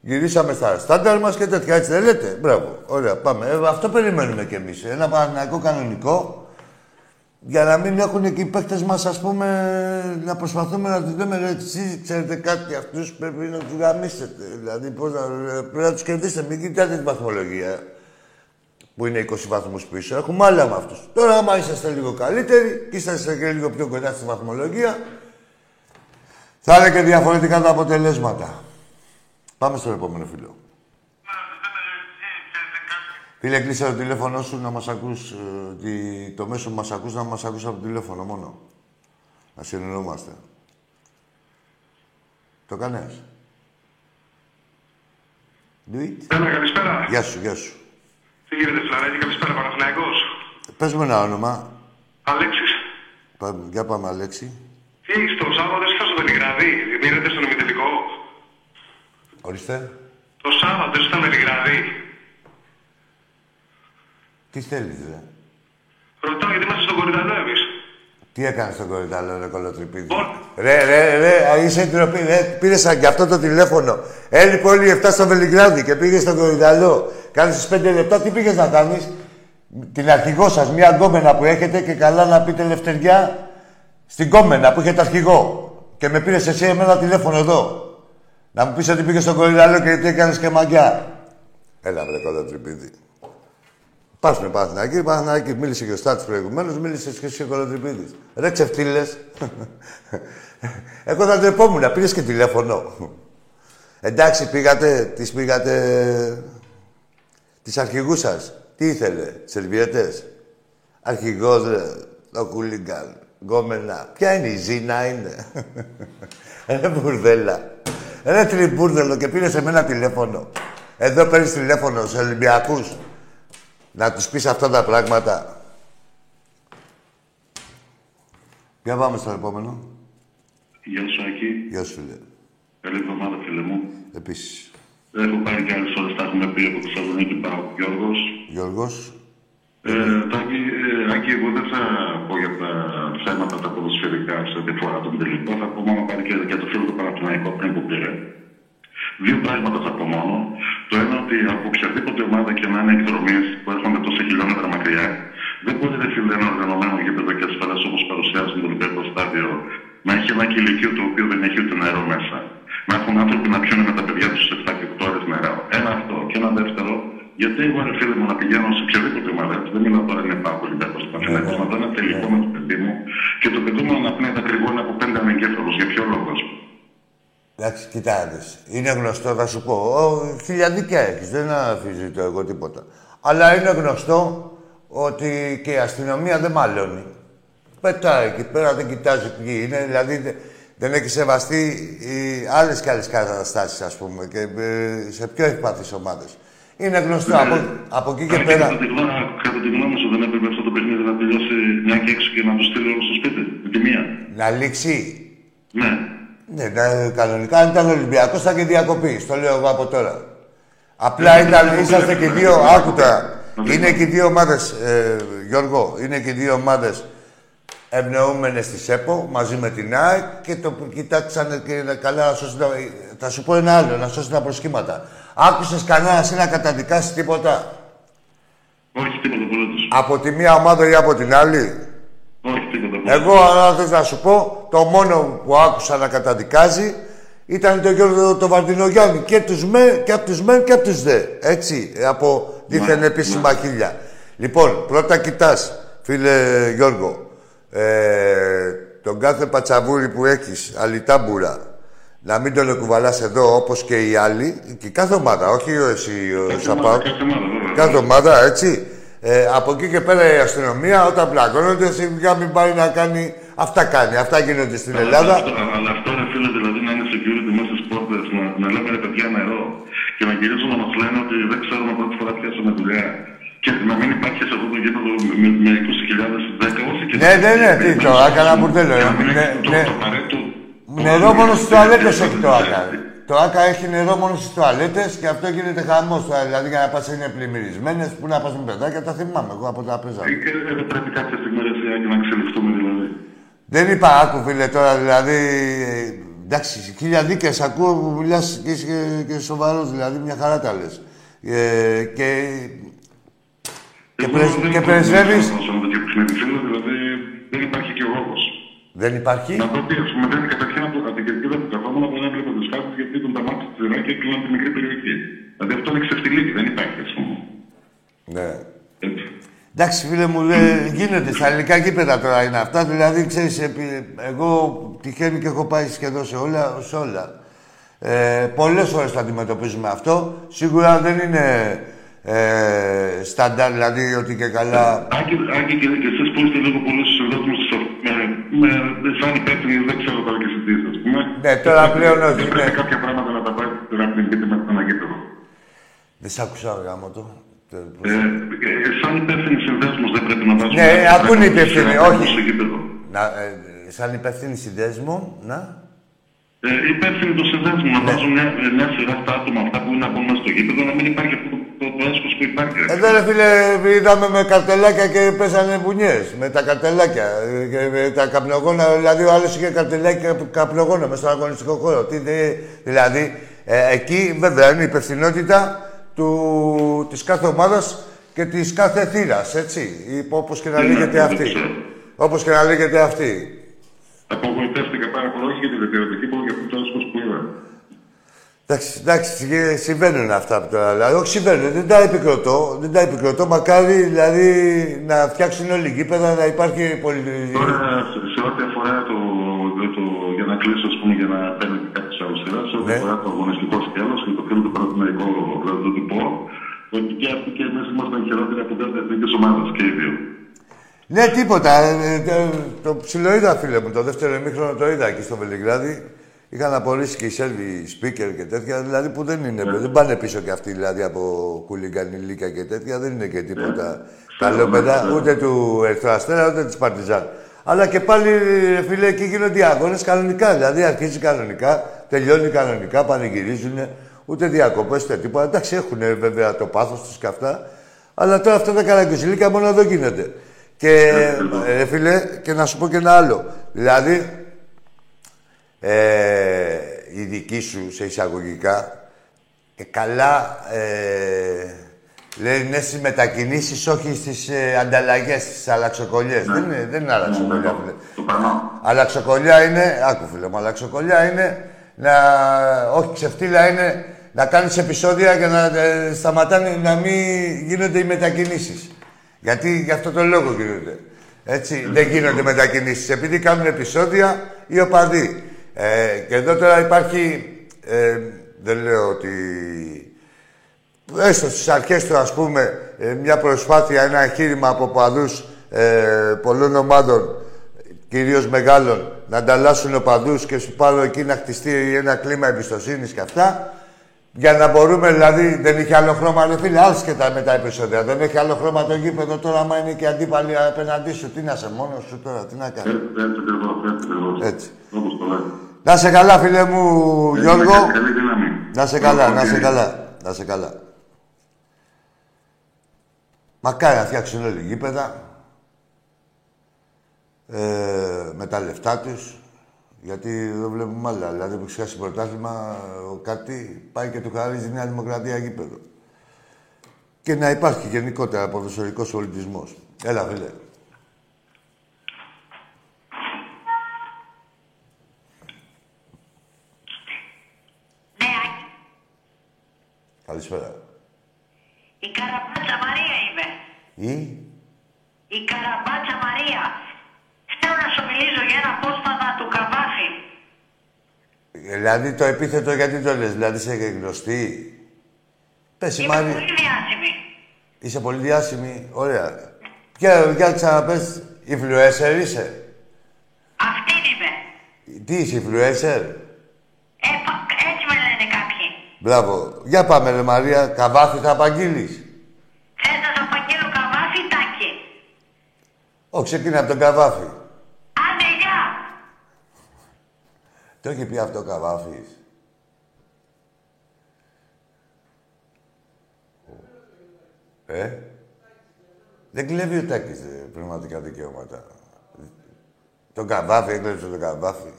γυρίσαμε στα στάνταρ μας και τέτοια, έτσι δεν λέτε. Μπράβο, ωραία, πάμε. Ε, αυτό περιμένουμε κι εμείς. Ένα Παναθηναϊκό κανονικό, για να μην έχουν και οι παίκτες μας, ας πούμε, να προσπαθούμε να τους λέμε, ρε, εσείς ξέρετε κάτι, αυτούς πρέπει να τους γαμίσετε. Δηλαδή, πώς να, ε, πρέπει να τους κερδίσετε. Μην κοιτάτε τη βαθμολογία, που είναι 20 βαθμούς πίσω. Έχουμε άλλα με αυτούς. Τώρα, άμα είσαστε λίγο καλύτεροι και είσαστε και λίγο πιο κοντά στη βαθμολογία, θα είναι και διαφορετικά τα αποτελέσματα. Πάμε στο επόμενο φίλο. Φίλε, κλείσε το τηλέφωνο σου να μας ακούς, ε, τη- το μέσο που μας ακούς, να μας ακούς από το τηλέφωνο μόνο. Να συνεννοούμαστε. Το κάνες; Do it. Έλα, καλησπέρα. Γεια σου, γεια σου. Τι γίνεται, Φλαρέτη, καλησπέρα, Παναθηναϊκός. Πες μου ένα όνομα. Αλέξης, Πάμε, για πάμε, Αλέξη. τι έχεις το Σάββατο, είσαι στο Βελιγραδί, δίνετε στον ημιτελικό. Ορίστε. Το Σάββατο είσαι στο Βελιγραδί. Τι θέλεις, ρε. Ρωτάω γιατί είμαστε στον Κορυδαλό εμείς. Τι έκανες στον κορυδαλό, ρε κολοτρυπίδι. Όλα. Ρε, ρε, ρε, α, είσαι ντροπή. Ρε, πήρες σαν και αυτό το τηλέφωνο. Έλειπε όλοι οι 7 στο Βελιγράδι και πήγες στον κορυδαλό. Κάνεις 5 λεπτά, τι πήγες να κάνεις; Την αρχηγό σας, μια γκόμενα που έχετε και καλά να πείτε ελευθεριά στην κόμενα που έχετε αρχηγό. Και με πήρες εσύ εμένα τηλέφωνο εδώ. Να μου πεις ότι πήγες στον κορυδαλό και τι έκανες και μαγιά. Έλα, βρε κολοτρυπίδι. Πα με Παναθηναϊκή, Παναθηναϊκή. Μίλησε και ο Στάτης προηγουμένως, μίλησε και εσύ ο Κολοτριπίδη. Ρε ξεφτύλες. Εγώ θα το επόμουν, πήρε και τηλέφωνο. Εντάξει, πήγατε, τις πήγατε τις αρχηγούς σας. Τι ήθελε, σερβιέτες; Αρχηγός, ρε, το κούλιγκαν. Γκόμενα. Ποια είναι η Ζήνα είναι; Ρε μπουρδέλα. Ρε τριμπούρδελο και πήρες σε μένα τηλέφωνο. Εδώ παίρνεις τηλέφωνο σε Ολυμπιακούς. Να τους πεις αυτά τα πράγματα. Για πάμε στο επόμενο. Γεια σου, Άκη. Γεια σου, φίλε. Καλή εβδομάδα, φίλε μου. Επίσης. Έχω πάρει και άλλες ώρες, τα έχουμε πει από Θεσσαλονίκη, πάω ο Γιώργος. Γιώργος. Ε, Τάκη, ε, Άκη, εγώ δεν θα πω για τα θέματα τα ποδοσφαιρικά σε ό,τι φορά τον τελικό. Θα πω μόνο πάλι και για το φίλο του Παναθηναϊκού πριν που πήρε. Δύο πράγματα θα πω μόνο. Το ένα ότι από οποιαδήποτε ομάδα και να είναι εκδρομής που έρχονται τόσα χιλιόμετρα μακριά, δεν μπορεί να φίλε ένα οργανωμένο γήπεδο και ασφαλές όπως παρουσιάζουν το Ολυμπιακό Στάδιο να έχει ένα κηλικείο το οποίο δεν έχει ούτε νερό μέσα. Να έχουν άνθρωποι να πιούν με τα παιδιά τους 7 και 8 ώρες νερό. Ένα αυτό. Και ένα δεύτερο, γιατί εγώ ρε φίλε μου να πηγαίνω σε οποιαδήποτε ομάδα, έτσι δεν μιλάω τώρα είναι πάω Ολυμπιακό Παναθηναϊκό, να δω ένα τελικό με το παιδί μου και το παιδί μου να πνέει τα κρυγόνα από πέντε ανεγκέφαλους. Για ποιο λόγο, ας πούμε. Εντάξει, κοιτάξτε. Είναι γνωστό, θα σου πω. Ο, χιλιαδίκια έχεις, δεν αφήσει το εγώ τίποτα. Αλλά είναι γνωστό ότι και η αστυνομία δεν μαλώνει. Πετάει εκεί πέρα, δεν κοιτάζει ποιοι είναι. Δηλαδή δε- δεν έχει σεβαστεί οι άλλες και άλλες καταστάσεις, ας πούμε, και ε, σε πιο ευπαθείς ομάδες. Είναι γνωστό. Από, από εκεί και Άκη, πέρα... Κατά τη γνώμη, κατά τη γνώμη σου, δεν έπρεπε αυτό το παιχνίδι να τελειώσει μια και έξω και να του στείλει όλο στο σπίτι. Με τη μία; Να λήξει. Ναι. Ναι, ναι, κανονικά αν ήταν Ολυμπιακός θα και διακοπή. Το λέω εγώ από τώρα. Απλά ήταν, είσαστε και δύο, άκουτα. Είναι και δύο ομάδες, ε, Γιώργο, είναι και δύο ομάδες ευνοούμενες της ΕΠΟ μαζί με την ΑΕΚ και το κοιτάξανε και είναι καλά να σώσουν τα... Θα σου πω ένα άλλο, να σώσουν τα προσχήματα. Άκουσες κανένα εσύ να καταδικάσεις τίποτα; Όχι τίποτα απολύτω. από τη μία ομάδα ή από την άλλη; Όχι τίποτα απολύτω. Εγώ, αν θες να σου πω, το μόνο που άκουσα να καταδικάζει ήταν το Γιώργο το Βαρδινογιάννη. Και τους με, και από τους μεν και από τους δε. Έτσι, ε, από δίθεν Ναι, επίσημα χίλια. Λοιπόν, πρώτα κοιτάς, φίλε Γιώργο, ε, τον κάθε πατσαβούρι που έχεις, αλιτάμπουρα, να μην τον κουβαλάς εδώ όπως και οι άλλοι, και κάθε ομάδα, όχι εσύ ο Κάθε Σαπάου. ομάδα, κάθε ομάδα, βέβαια. Κάθε ομάδα, έτσι. Ε, από εκεί και πέρα η αστυνομία, όταν πλακώνονται, σιγά μην πάει να κάνει. Αυτά κάνει, αυτά γίνονται στην Ελλάδα. Αυτό, αλλά αυτό ρε φίλε, δηλαδή να είναι security μέσα στι πόρτες, να, να λέμε ρε παιδιά νερό και να γυρίζουν να μας λένε ότι δεν ξέρουμε πρώτη φορά πιάσαμε δουλειά. Και να μην υπάρχει σε αυτό το γήπεδο με, με 20.000 10 όσοι και Ναι, ναι, ναι, τι, το άκα μπουρδέλο, Για να μην ναι, έχει το, ναι. το απαραίτητο. Νερό μόνος στι τουαλέτε έχει το ΑΚΑ. Το ΑΚΑ έχει νερό μόνο στις τουαλέτες και αυτό γίνεται χαμός. Δηλαδή για να πας είναι πλημμυρισμένες, που να πας με παιδάκια, τα θυμάμαι εγώ από τα παίζα. Ε, και δεν πρέπει κάποια στιγμή ρε φίλε, και να εξελιχθούμε δηλαδή. Δεν είπα άκου φίλε τώρα, δηλαδή. ε, Εντάξει, χίλια δίκαια ακούω που μιλά και είσαι και, και σοβαρός, δηλαδή μια χαρά τα λες. Ε, και Και Εγώ πρεσ- δεν και έχω πρεσβεύεις- πρόβλημα με τέτοιο παιχνίδι, φίλε, δηλαδή δεν υπάρχει και ο λόγος. δεν υπάρχει; Να πω ότι ας πούμε δεν καταρχήν από από την κερκίδα που καθόμουν δεν έβλεπα τους χάρτες γιατί ήταν τα μάτια στη σειρά και έκλειναν τη μικρή περιοχή. Δηλαδή αυτό είναι ξεφτιλίκι, δεν υπάρχει ας πούμε. Ναι. Έτσι. Εντάξει, φίλε μου, δεν γίνεται. Στα ελληνικά γήπεδα τώρα είναι αυτά. Δηλαδή, ξέρεις, επί- εγώ τυχαίνει και έχω πάει σχεδόν σε όλα. Σε όλα. Ε, πολλές φορές το αντιμετωπίζουμε αυτό. Σίγουρα δεν είναι ε, σταντάρ, δηλαδή ότι και καλά... Άκη, Άκη και, και εσείς που είστε λίγο πολύ συνδέσμους με, με, σαν υπεύθυνοι, δεν ξέρω τώρα και εσείς τι είστε, ας πούμε. Ναι, τώρα πλέον όχι, Δεν πρέπει ναι. κάποια πράγματα να τα πάει τώρα να την πείτε με ένα γήπεδο. Δεν σ' άκουσα, γάμο το. Ε, ε, σαν υπεύθυνοι συνδέσμους δεν πρέπει να βάζουμε... Ναι, κάποια ακούνε οι πράγματα υπεύθυνοι, στο όχι. στο γήπεδο. Να, ε, σαν υπεύθυνη συνδέσμο, να. Ε, υπεύθυνοι των συνδέσμων Ναι. να βάζουν μια, μια σειρά στα άτομα αυτά που είναι να μπουν μέσα στο γήπεδο να μην υπάρχει αυτό το, το, το έσχος που υπάρχει. ρε. Εδώ ρε φίλε, είδαμε με καρτελάκια και πέσανε μπουνιές. Με τα καρτελάκια. ε, Και με τα καπνογόνα, δηλαδή ο άλλος είχε καρτελάκια και καπνογόνα μέσα στον αγωνιστικό χώρο. Τι, δε- δηλαδή, ε, εκεί βέβαια είναι η υπευθυνότητα του, της κάθε ομάδας και της κάθε θύρας, έτσι. Ή Όπως και να Ναι, λέγεται ναι, αυτή. το ξέρω. Όπως και να λέγεται αυτή. Απογοητεύτηκα πάρα πολύ όχι για τη διατηρητική, μόνο για αυτό το έσχος που είδα. Εντάξει, εντάξει, ε, συμβαίνουν αυτά που τώρα λέω. Όχι, συμβαίνουν, δεν τα επικροτώ. Δεν τα επικροτώ. Μακάρι δηλαδή να φτιάξουν όλοι γήπεδα, να υπάρχει πολύ. Τώρα, σε, σε ό,τι αφορά το, το, το, για να κλείσω, ας πούμε, για να παίρνει και κάποιος άλλος σειράς, σε ό,τι Ναι. αφορά το αγωνιστικό σκέλος και το φίλο του Παναθηναϊκού, δηλαδή το τυπό, ότι και αυτοί και εμείς ήμασταν χειρότεροι από τέτοιες εθνικές ομάδες και οι δύο. Ναι, τίποτα. Ε, ε, το, το ψηλό είδα, φίλε μου. Το δεύτερο ημίχρονο το είδα εκεί στο Βελιγράδι. Είχαν απορρίσει και οι Σέρβοι speaker και τέτοια, δηλαδή που δεν είναι. Δεν πάνε πίσω κι αυτοί δηλαδή από κουλιγκανιλίκα και τέτοια. Δεν είναι και τίποτα παλαιοπαιδά ούτε του Ερυθρού Αστέρα ούτε της Παρτιζάν. Αλλά και πάλι, ρε φίλε, εκεί γίνονται οι αγώνες κανονικά. Δηλαδή αρχίζει κανονικά, τελειώνει κανονικά, πανηγυρίζουν. Ούτε διακοπές ούτε τίποτα. Εντάξει, έχουν βέβαια το πάθος τους και αυτά. Αλλά τώρα αυτά τα καραγκιουζιλίκα μόνο εδώ γίνονται. Και, ρε φίλε, και να σου πω και ένα άλλο. Δηλαδή, ε, η δική σου σε εισαγωγικά και καλά ε, λέει ναι στις μετακινήσεις, όχι στις ε, ανταλλαγές, στις αλλαξοκολλιές. Δεν είναι, δεν είναι αλλαξοκολλιά, φίλε. Αλλαξοκολλιά είναι, άκου φίλε μου, αλλαξοκολλιά είναι να, όχι ξεφτύλα είναι να κάνεις επεισόδια για να ε, σταματάνε, να μην γίνονται οι μετακινήσεις. Γιατί γι' αυτό το λόγο γίνονται. Έτσι, δεν γίνονται μετακινήσεις. Επειδή κάνουν επεισόδια οι οπαδοί. Ε, και εδώ τώρα υπάρχει, ε, δεν λέω ότι... Έστω στις αρχές του, ας πούμε, ε, μια προσπάθεια, ένα εγχείρημα από παδούς ε, πολλών ομάδων, κυρίως μεγάλων, να ανταλλάσσουν οπαδούς και σου πάρω εκεί να χτιστεί ένα κλίμα εμπιστοσύνης και αυτά. Για να μπορούμε, δηλαδή, δεν είχε άλλο χρώμα, ρε φίλε, άσχετα με τα επεισόδια. Δεν έχει άλλο χρώμα το γήπεδο τώρα, άμα είναι και αντίπαλοι απέναντί σου. Τι να σε μόνος σου τώρα, τι να κάνεις; Έτσι. Να σε καλά, φίλε μου, Γιώργο. Να σε καλά, να σε καλά. Να σε καλά. Μακάρι να φτιάξουν όλοι γήπεδα. Ε, με τα λεφτά τους. Γιατί δεν βλέπουμε άλλα. Δηλαδή, που ξεχάσει πρωτάθλημα, ο κάτι πάει και του χαρίζει Νέα Δημοκρατία γήπεδο. Και να υπάρχει γενικότερα ποδοσφαιρικός πολιτισμός. Έλα, φίλε. Ναι, Άκη. Καλησπέρα. Η Καραμπάτσα Μαρία είμαι. Ή, Η Καραμπάτσα Μαρία. Θέλω να σου μιλήσω για ένα απόσπασμα του Καβάφη. δηλαδή το επίθετο γιατί το λες, δηλαδή είσαι γνωστή. Πες η Είμαι Μάρη, πολύ διάσημη. είσαι πολύ διάσημη, ωραία. Για, για ξαναπες, influencer είσαι. Αυτή είμαι. Τι είσαι, influencer; Ε, πα- έτσι με λένε κάποιοι. Μπράβο. Για πάμε, ρε Μαρία, καβάφι θα απαγγείλεις. Θες να σου απαγγείλω Καβάφη ή Τάκη. Ω, ξεκινά από τον καβάφι. Άντε, γεια. Το έχει πει αυτό ο καβάφης. Ε, δεν κλέβει ο Τάκης ε, πνευματικά δικαιώματα. Τον καβάφι, έκλεψε τον καβάφι.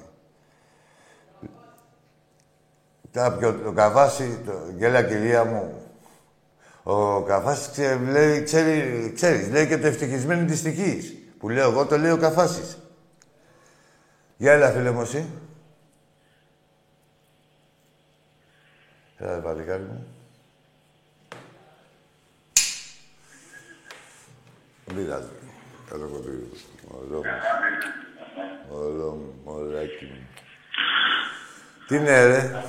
Τώρα πιο το καβάσι, το γέλα κυρία μου. Ο Καφάσης ξέρει, λέει, ξέρει, ξέρεις, λέει και το ευτυχισμένο της τυχής. Που λέω εγώ, το λέει ο Καφάσης. Για έλα, φίλε μου, εσύ. Έλα, ρε παλικάρι μου. Δεν πειράζει. Κάτω από το μωρό μου. Μωρό μου, μωράκι μου. Τι είναι, ρε;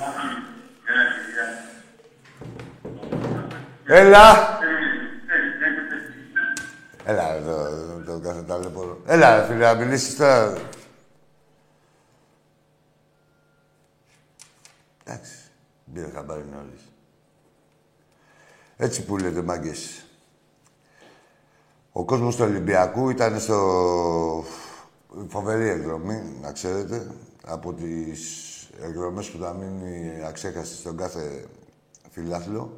Έλα! Έλα, ρε, το, το κάθε ταλαιπωρό. Έλα, ρε, φίλε, να μιλήσεις τώρα. Εντάξει, πήρε χαμπάρι νωρίς. Έτσι που λέτε, μάγκες. Ο κόσμος του Ολυμπιακού ήταν στο... Φοβερή εκδρομή, να ξέρετε, από τις εκδρομές που θα μείνει αξέχαστη στον κάθε φιλάθλο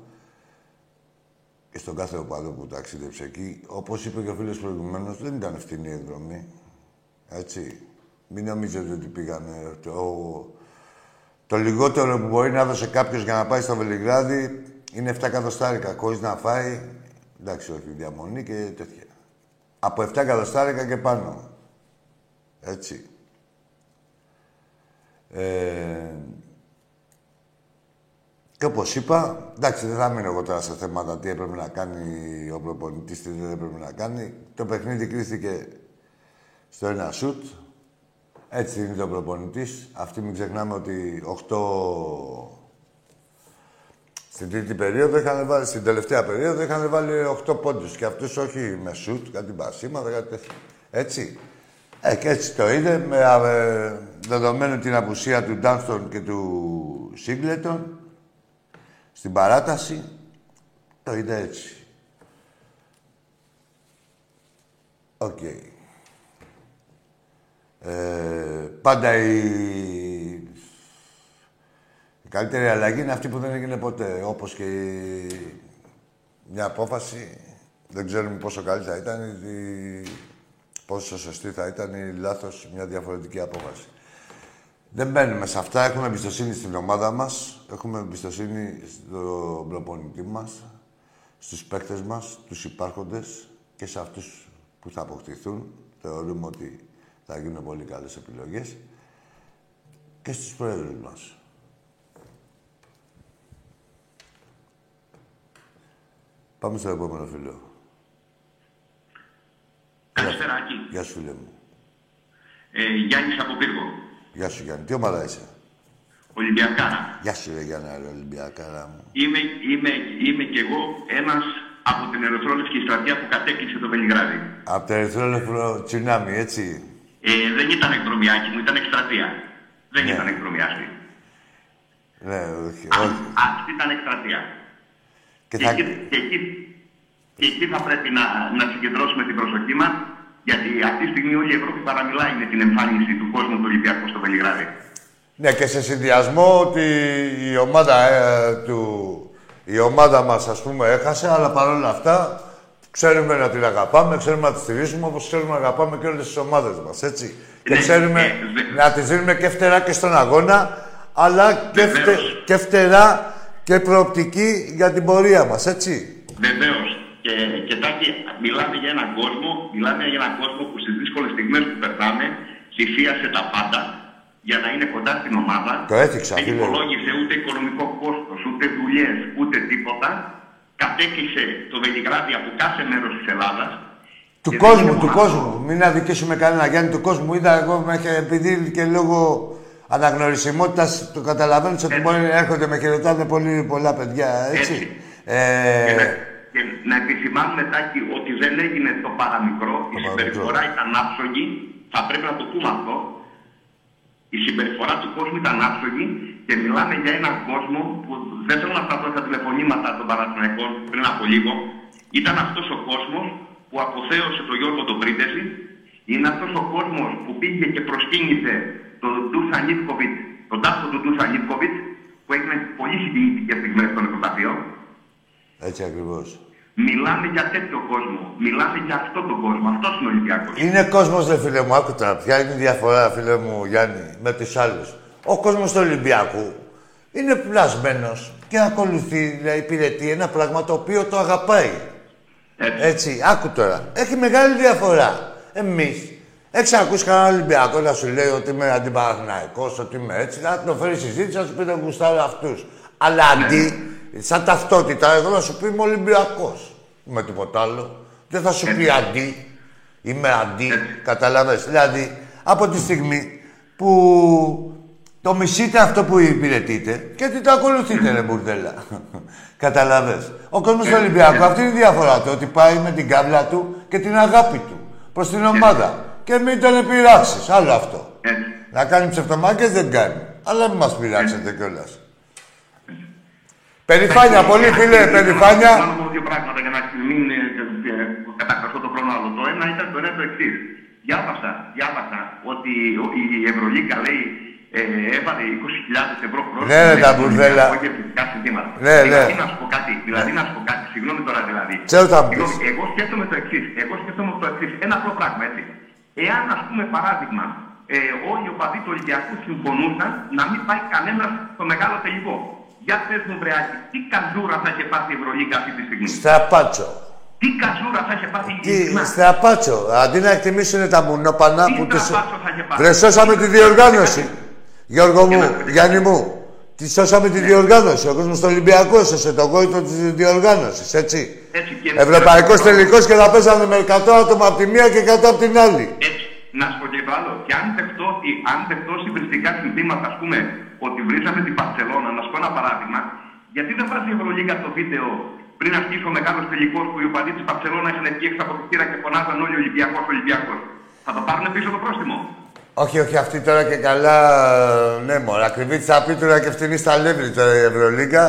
και στον κάθε οπαδό που ταξίδεψε εκεί. Όπως είπε και ο φίλος προηγουμένως, δεν ήταν φτηνή η εκδρομή. Έτσι. Μην νομίζετε ότι πήγανε... Το, το λιγότερο που μπορεί να δώσει κάποιος για να πάει στο Βελιγράδι είναι 7 εκατοστάρικα, χωρίς να φάει. Εντάξει, όχι, διαμονή και τέτοια. Από 7 εκατοστάρικα και πάνω. Έτσι. Ε, και όπως είπα, εντάξει, δεν θα μείνω εγώ τώρα σε θέματα τι έπρεπε να κάνει ο προπονητής, τι δεν έπρεπε να κάνει. Το παιχνίδι κρίθηκε στο ένα σουτ. Έτσι είναι το προπονητής. Αυτοί μην ξεχνάμε ότι 8 Στην τρίτη περίοδο είχαν βάλει, στην τελευταία περίοδο είχαν βάλει 8 πόντους και αυτούς όχι με σουτ, κάτι μπασίματα, κάτι τέτοιο. Έτσι. Ε, και έτσι το είδε, με ε, δεδομένου την απουσία του Ντάνστον και του Σίγκλετον, στην παράταση, το είδε έτσι. Οκ. Ε, πάντα η... η καλύτερη αλλαγή είναι αυτή που δεν έγινε ποτέ. Όπως και η... μια απόφαση, δεν ξέρουμε πόσο καλή θα ήταν, η... πόσο σωστή θα ήταν η λάθος μια διαφορετική απόφαση. Δεν μπαίνουμε σε αυτά. Έχουμε εμπιστοσύνη στην ομάδα μας. Έχουμε εμπιστοσύνη στον προπονητή μας, στους παίκτες μας, τους υπάρχοντες και σε αυτούς που θα αποκτηθούν. Θεωρούμε ότι θα γίνουν πολύ καλές επιλογές και στους πρόεδρους μας. Πάμε στο επόμενο φίλο. Καλησπέρα, Άκη. Γεια σου, φίλε μου. Ε, Γιάννης από Πύργο. Γεια σου, Γιάννη. Τι ομάδα είσαι; Ολυμπιακάρα. Γεια σου, ρε Γιάννη, ρε Ολυμπιακάρα μου. Είμαι, είμαι, είμαι κι εγώ ένας από την Ερυθρόλευκη στρατιά που κατέκλυσε το Βελιγράδι. Από το Ερυθρόλευκο Τσινάμι, έτσι. Ε, δεν ήταν εκδρομιάκι μου, ήταν εκστρατεία. Δεν Ναι. ήταν εκδρομιάκι. Ναι, όχι, Α- όχι. Αυτή ήταν εκστρατεία. Και Και, θα... εκεί, και, εκεί, και εκεί θα πρέπει να, να συγκεντρώσουμε την προσοχή μας, γιατί αυτή τη στιγμή όλη η Ευρώπη παραμιλάει με την εμφάνιση του κόσμου του Ολυμπιακού στο Βελιγράδι. Ναι, και σε συνδυασμό ότι η ομάδα ε, του... Η ομάδα μας, ας πούμε, έχασε, αλλά παρόλα αυτά ξέρουμε να την αγαπάμε, ξέρουμε να τη στηρίζουμε, όπως ξέρουμε να αγαπάμε και όλες τις ομάδες μας, έτσι. Και Ναι, ξέρουμε ε, δε- να τις δίνουμε και φτερά και στον αγώνα, αλλά και, φτε, Βεβαίως. και φτερά και προοπτική για την πορεία μας, έτσι. Βεβαίως. Και, και Τάκη, μιλάμε για έναν κόσμο, μιλάμε για έναν κόσμο που στις δύσκολες στιγμές που περνάμε θυσίασε τα πάντα για να είναι κοντά στην ομάδα. Το έθιξα, Δεν φίλε. υπολόγισε ούτε οικονομικό κόστος, ούτε δουλειές, ούτε τίποτα. Κατέκλυσε το Βελιγράδι από κάθε μέρος της Ελλάδας. Του Και δεν κόσμου, είναι του μόνο κόσμου. αυτό. Μην αδικήσουμε κανένα Γιάννη του κόσμου. Είδα εγώ μέχρι επειδή και λόγω αναγνωρισιμότητας το καταλαβαίνω ότι Έτσι. μπορεί να έρχονται με χαιρετάνε πολύ πολλά παιδιά. Έτσι. Έτσι. Ε, Και, να, και να επισημάνουμε Τάκη ότι δεν έγινε το παραμικρό. Η παραμικρό. συμπεριφορά ήταν άψογη. Θα πρέπει να το πούμε αυτό. Η συμπεριφορά του κόσμου ήταν άψογη και μιλάμε για έναν κόσμο που δεν θέλω να σταθώ στα τηλεφωνήματα των Παναθηναϊκών πριν από λίγο. Ήταν αυτός ο κόσμος που αποθέωσε τον Γιώργο τον Πρίντεζη. Είναι αυτός ο κόσμος που πήγε και προσκύνησε τον Ντούσα Νίτκοβιτ, τον τάφο του Ντούσα Νίτκοβιτ, που έγινε πολύ συγκινητικές στιγμές στο νεκροταφείο. Έτσι ακριβώς. Μιλάμε για τέτοιο κόσμο. Μιλάμε για αυτόν τον κόσμο. Αυτός είναι ο Ολυμπιακός. Είναι κόσμος, ρε φίλε μου, άκου τώρα. Ποια είναι η διαφορά, φίλε μου, Γιάννη, με τους άλλους; Ο κόσμος του Ολυμπιακού είναι πλασμένος και ακολουθεί, δηλαδή υπηρετεί ένα πράγμα το οποίο το αγαπάει. Έτσι. Έτσι, άκου τώρα. Έχει μεγάλη διαφορά. Εμείς, έχεις ακούσει κανέναν Ολυμπιακό να σου λέει ότι είμαι αντιπαραθυναϊκός, ότι είμαι έτσι, να το φέρει συζήτηση, να σου πει δεν γουστάρω αυτούς. Αλλά αντί, σαν ταυτότητα, εγώ να σου πει είμαι Ολυμπιακός. Με τίποτα άλλο. Δεν θα σου πει αντί. Είμαι αντί. Καταλαβες. Δηλαδή, από τη στιγμή που το μισείτε αυτό που υπηρετείτε και τι το ακολουθείτε, ρε μπουρδέλα. Καταλαβες. Ο κόσμος του Ολυμπιακού, αυτή είναι η διαφορά του, ότι πάει με την κάβλα του και την αγάπη του προς την ομάδα. Και μην τον επηρεάσεις. Άλλο αυτό. Έτσι. Να κάνει ψευτομάκες δεν κάνει. Αλλά μην μας πειράξετε κιόλας. Περηφάνεια, πολύ φίλε, περηφάνεια. Μόνο μόνο δύο πράγματα για να μην ε, ε, κατακραστώ το χρόνο άλλο. Το ένα ήταν το ένα το εξής. Διάβασα, διάβασα ότι ο- η Ευρωλίγκα λέει ε, έβαλε 20.000 ευρώ πρόστιμο. Ναι, ρε, για τα τον μπουρδέλα. Ολυμπιακό για φυσικά συνθήματα. Ναι, δηλαδή, ναι. να σου πω κάτι, δηλαδή να σου πω κάτι, συγγνώμη τώρα δηλαδή. Ξέρω τι θα μου πεις. Συγγνώμη, εγώ σκέφτομαι το εξής. Εγώ σκέφτομαι το εξής. Ένα απλό πράγμα, έτσι. Εάν, ας πούμε, παράδειγμα, ε, όλοι οι οπαδοί του Ολυμπιακού συμφωνούσαν να μην πάει κανένας στο μεγάλο τελικό. Για πες μου, Βρεάκη, τι καζούρα θα είχε πάθει η Ευρωλίγκα αυτή τη στιγμή; Στραπάτσο. Τι καζούρα θα είχε πάθει η Τι, ειλικρινά. στραπάτσο. Αντί να εκτιμήσουν τα μουνόπανα Τι που τους... στραπάτσο θα είχε πάθει; Βρε, σώσαμε τη διοργάνωση. Γιώργο μου, Ένα- Γιάννη μου, τη σώσαμε τη διοργάνωση. Ο κόσμος του Ολυμπιακού έσωσε τον κόητο της διοργάνωσης, έτσι. Έτσι και- Ευρωπαϊκός τελικός και θα παίζανε με 100 άτομα από τη μία και 100 από την άλλη. Έτσι, να σου πω και το άλλο. Και αν δεχτώ, ότι- αν δεχτώ συμπριστικά συνθήματα, ας πούμε, ότι βρίζαμε την Παρσελώνα, να σου πω ένα παράδειγμα, Γιατί δεν βάζει η Ευρωλίγκα το βίντεο πριν αρχίσει ο μεγάλο τελικός που οι οπαδοί της Παρσελόνα είχαν βγει έξω από το κτίρα και φωνάζαν όλοι Ολυμπιακός, Ολυμπιακός. Θα το πάρουν πίσω το πρόστιμο; Όχι, όχι, αυτή τώρα και καλά. Ναι, μωρά, ακριβή της απίτουρα και φτηνή στα λεύρη τώρα η Ευρωλίγκα.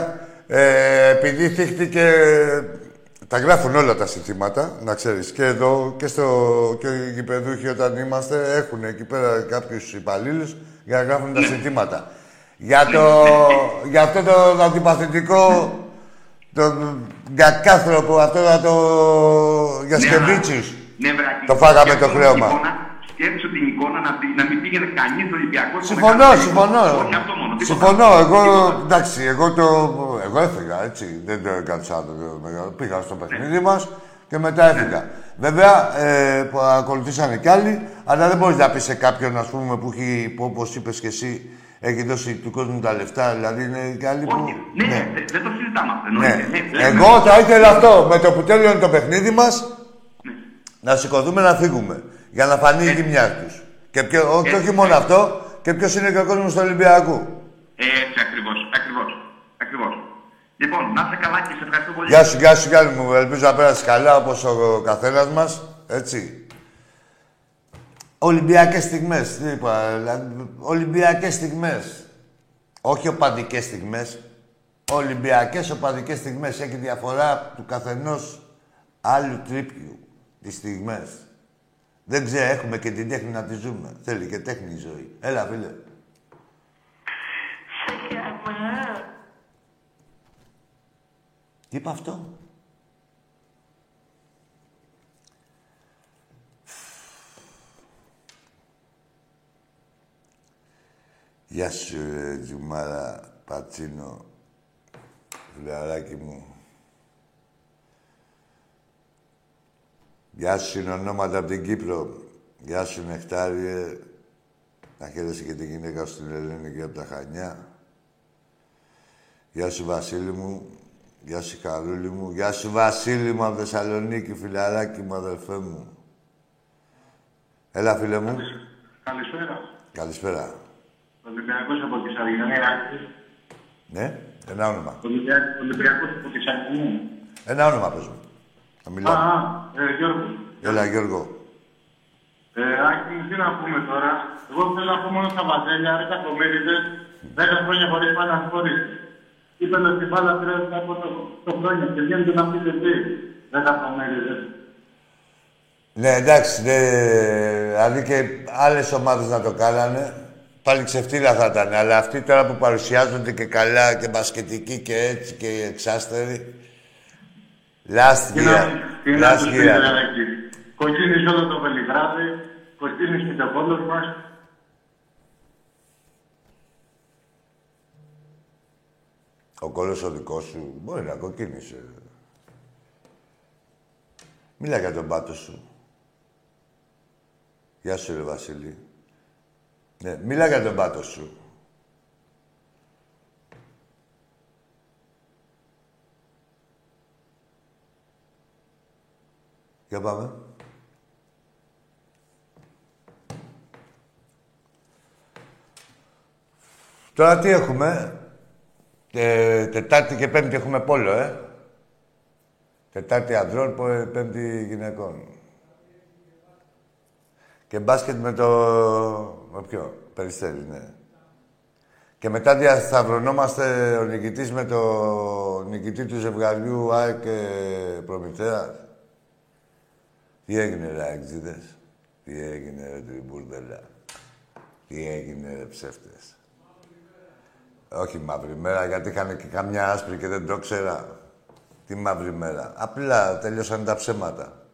Ε, επειδή θύχτηκε. Τα γράφουν όλα τα συνθήματα, να ξέρεις. Και εδώ και, στο, και οι γηπεδούχοι όταν είμαστε έχουν εκεί πέρα κάποιους υπαλλήλους για να γράφουν τα Ναι. συνθήματα. Για, το, για αυτό το αντιπαθητικό, το, για κάθροπο, αυτό να το... για Ναι, σκεβίτσιους. Ναι, βράκι. Το φάγαμε το Σκέψου χρέωμα. την εικόνα- Σκέψου την εικόνα να, πη- να μην πήγαινε κανείς στο Ολυμπιακό. στο Συμφωνώ, μεγάλο συμφωνώ. τελικό. Όχι αυτό μόνο. τίποτα Συμφωνώ. άλλο. Εγώ, Τίποτα. εντάξει, εγώ το. Εγώ έφυγα, έτσι. Δεν το έκατσα το μεγάλο. Πήγα στο παιχνίδι μας και μετά έφυγα. Βέβαια, ε, που ακολουθήσανε κι άλλοι, αλλά δεν μπορείς να πεις σε κάποιον, ας πούμε, που έχει, που όπως είπες και εσύ, έχει δώσει του κόσμου τα λεφτά. Δηλαδή, είναι κι άλλοι που. Όχι, ναι, ναι, δεν- δεν το συζητάμε αυτό. Ναι. εννοείται. Ναι, Εγώ θα ήθελα αυτό. Με το που τέλειωνε το παιχνίδι μας, να σηκωθούμε να φύγουμε. Για να φανεί η γυμνιά τους. Και, ποιο, ό- και όχι μόνο αυτό, και ποιος είναι και ο κόσμος του Ολυμπιακού. Έτσι ακριβώς. Ακριβώς, ακριβώς. Λοιπόν, να είσαι καλά και σε ευχαριστώ πολύ. Γεια σου, γεια σου, Γιάννη μου. Ελπίζω να πέρασε καλά όπως ο καθένας μας. Έτσι. Ολυμπιακές στιγμές. Τι είπα, δηλαδή, Ολυμπιακές στιγμές. Όχι οπαδικές στιγμές. Ολυμπιακές οπαδικές στιγμές. Έχει διαφορά του καθενός άλλου τρίπιου τις στιγμές. Δεν ξέρω, έχουμε και την τέχνη να τη ζούμε. Θέλει και τέχνη η ζωή. Έλα, φίλε. Τι είπα αυτό; Γεια σου, ρε, Τζουμάρα Πατσίνο, φιλαράκι μου. Γεια σου, είναι ονόματα από την Κύπρο. Γεια σου, Νεκτάριε. Να χαίρεσαι και τη γυναίκα σου στην Ελένη και από τα Χανιά. Γεια σου, Βασίλη μου. Γεια σου, Χαρούλη μου. Γεια σου, Βασίλη μου από Θεσσαλονίκη, φιλαράκι μου, αδερφέ μου. Έλα, φίλε μου. Καλησπέρα. Καλησπέρα. Ολυμπιακός από τη Σαργανή. Ναι, ένα όνομα. Ολυμπιακός από τη Σαργανή. Ένα όνομα, πες μου. Να Α, μιλάω. α, ε, Γιώργο. Έλα, Γιώργο. Ε, Άκη, τι να πούμε τώρα. Εγώ θέλω να πω μόνο στα βαζέλια, ρε κακομύριδες, 10 χρόνια χωρίς πανασχόληση. Είπε με την μπάλα τρέχει από το, το χρόνια και βγαίνετε να πείτε τι. Δεν κακομύριδες. Ναι, εντάξει, ναι, δηλαδή και άλλες ομάδες να το κάνανε, πάλι ξεφτύλα θα ήταν. Αλλά αυτοί τώρα που παρουσιάζονται και καλά και μπασκετικοί και έτσι και εξάστεροι. Last Τι να, year. τι να Last τους πείτε, year. ρε εκεί. Κοκκίνησε όλο το Βελιγράδι, κοκκίνησε και το κόλλος μας. Ο κόλλος ο δικός σου μπορεί να κοκκίνησε. Μίλα για τον πάτο σου. Γεια σου, ρε Βασίλη. Ναι, μίλα για τον πάτος σου. Για πάμε. Τώρα τι έχουμε; Ε, τετάρτη και πέμπτη έχουμε πόλο, ε. Τετάρτη ανδρών, πο- πέμπτη γυναικών. Και μπάσκετ με το... Με ποιο, Περιστέρι, ναι. Και μετά διασταυρωνόμαστε ο νικητής με το νικητή του ζευγαριού ΑΕΚ και Προμηθέας. Τι έγινε, ρε αεξίδες. Τι έγινε, ρε τριμπουρδέλα. Τι έγινε, ρε ψεύτες; Όχι μαύρη μέρα, γιατί είχαν και καμιά άσπρη και δεν το ξέρα. Τι μαύρη μέρα. Απλά τελειώσαν τα ψέματα.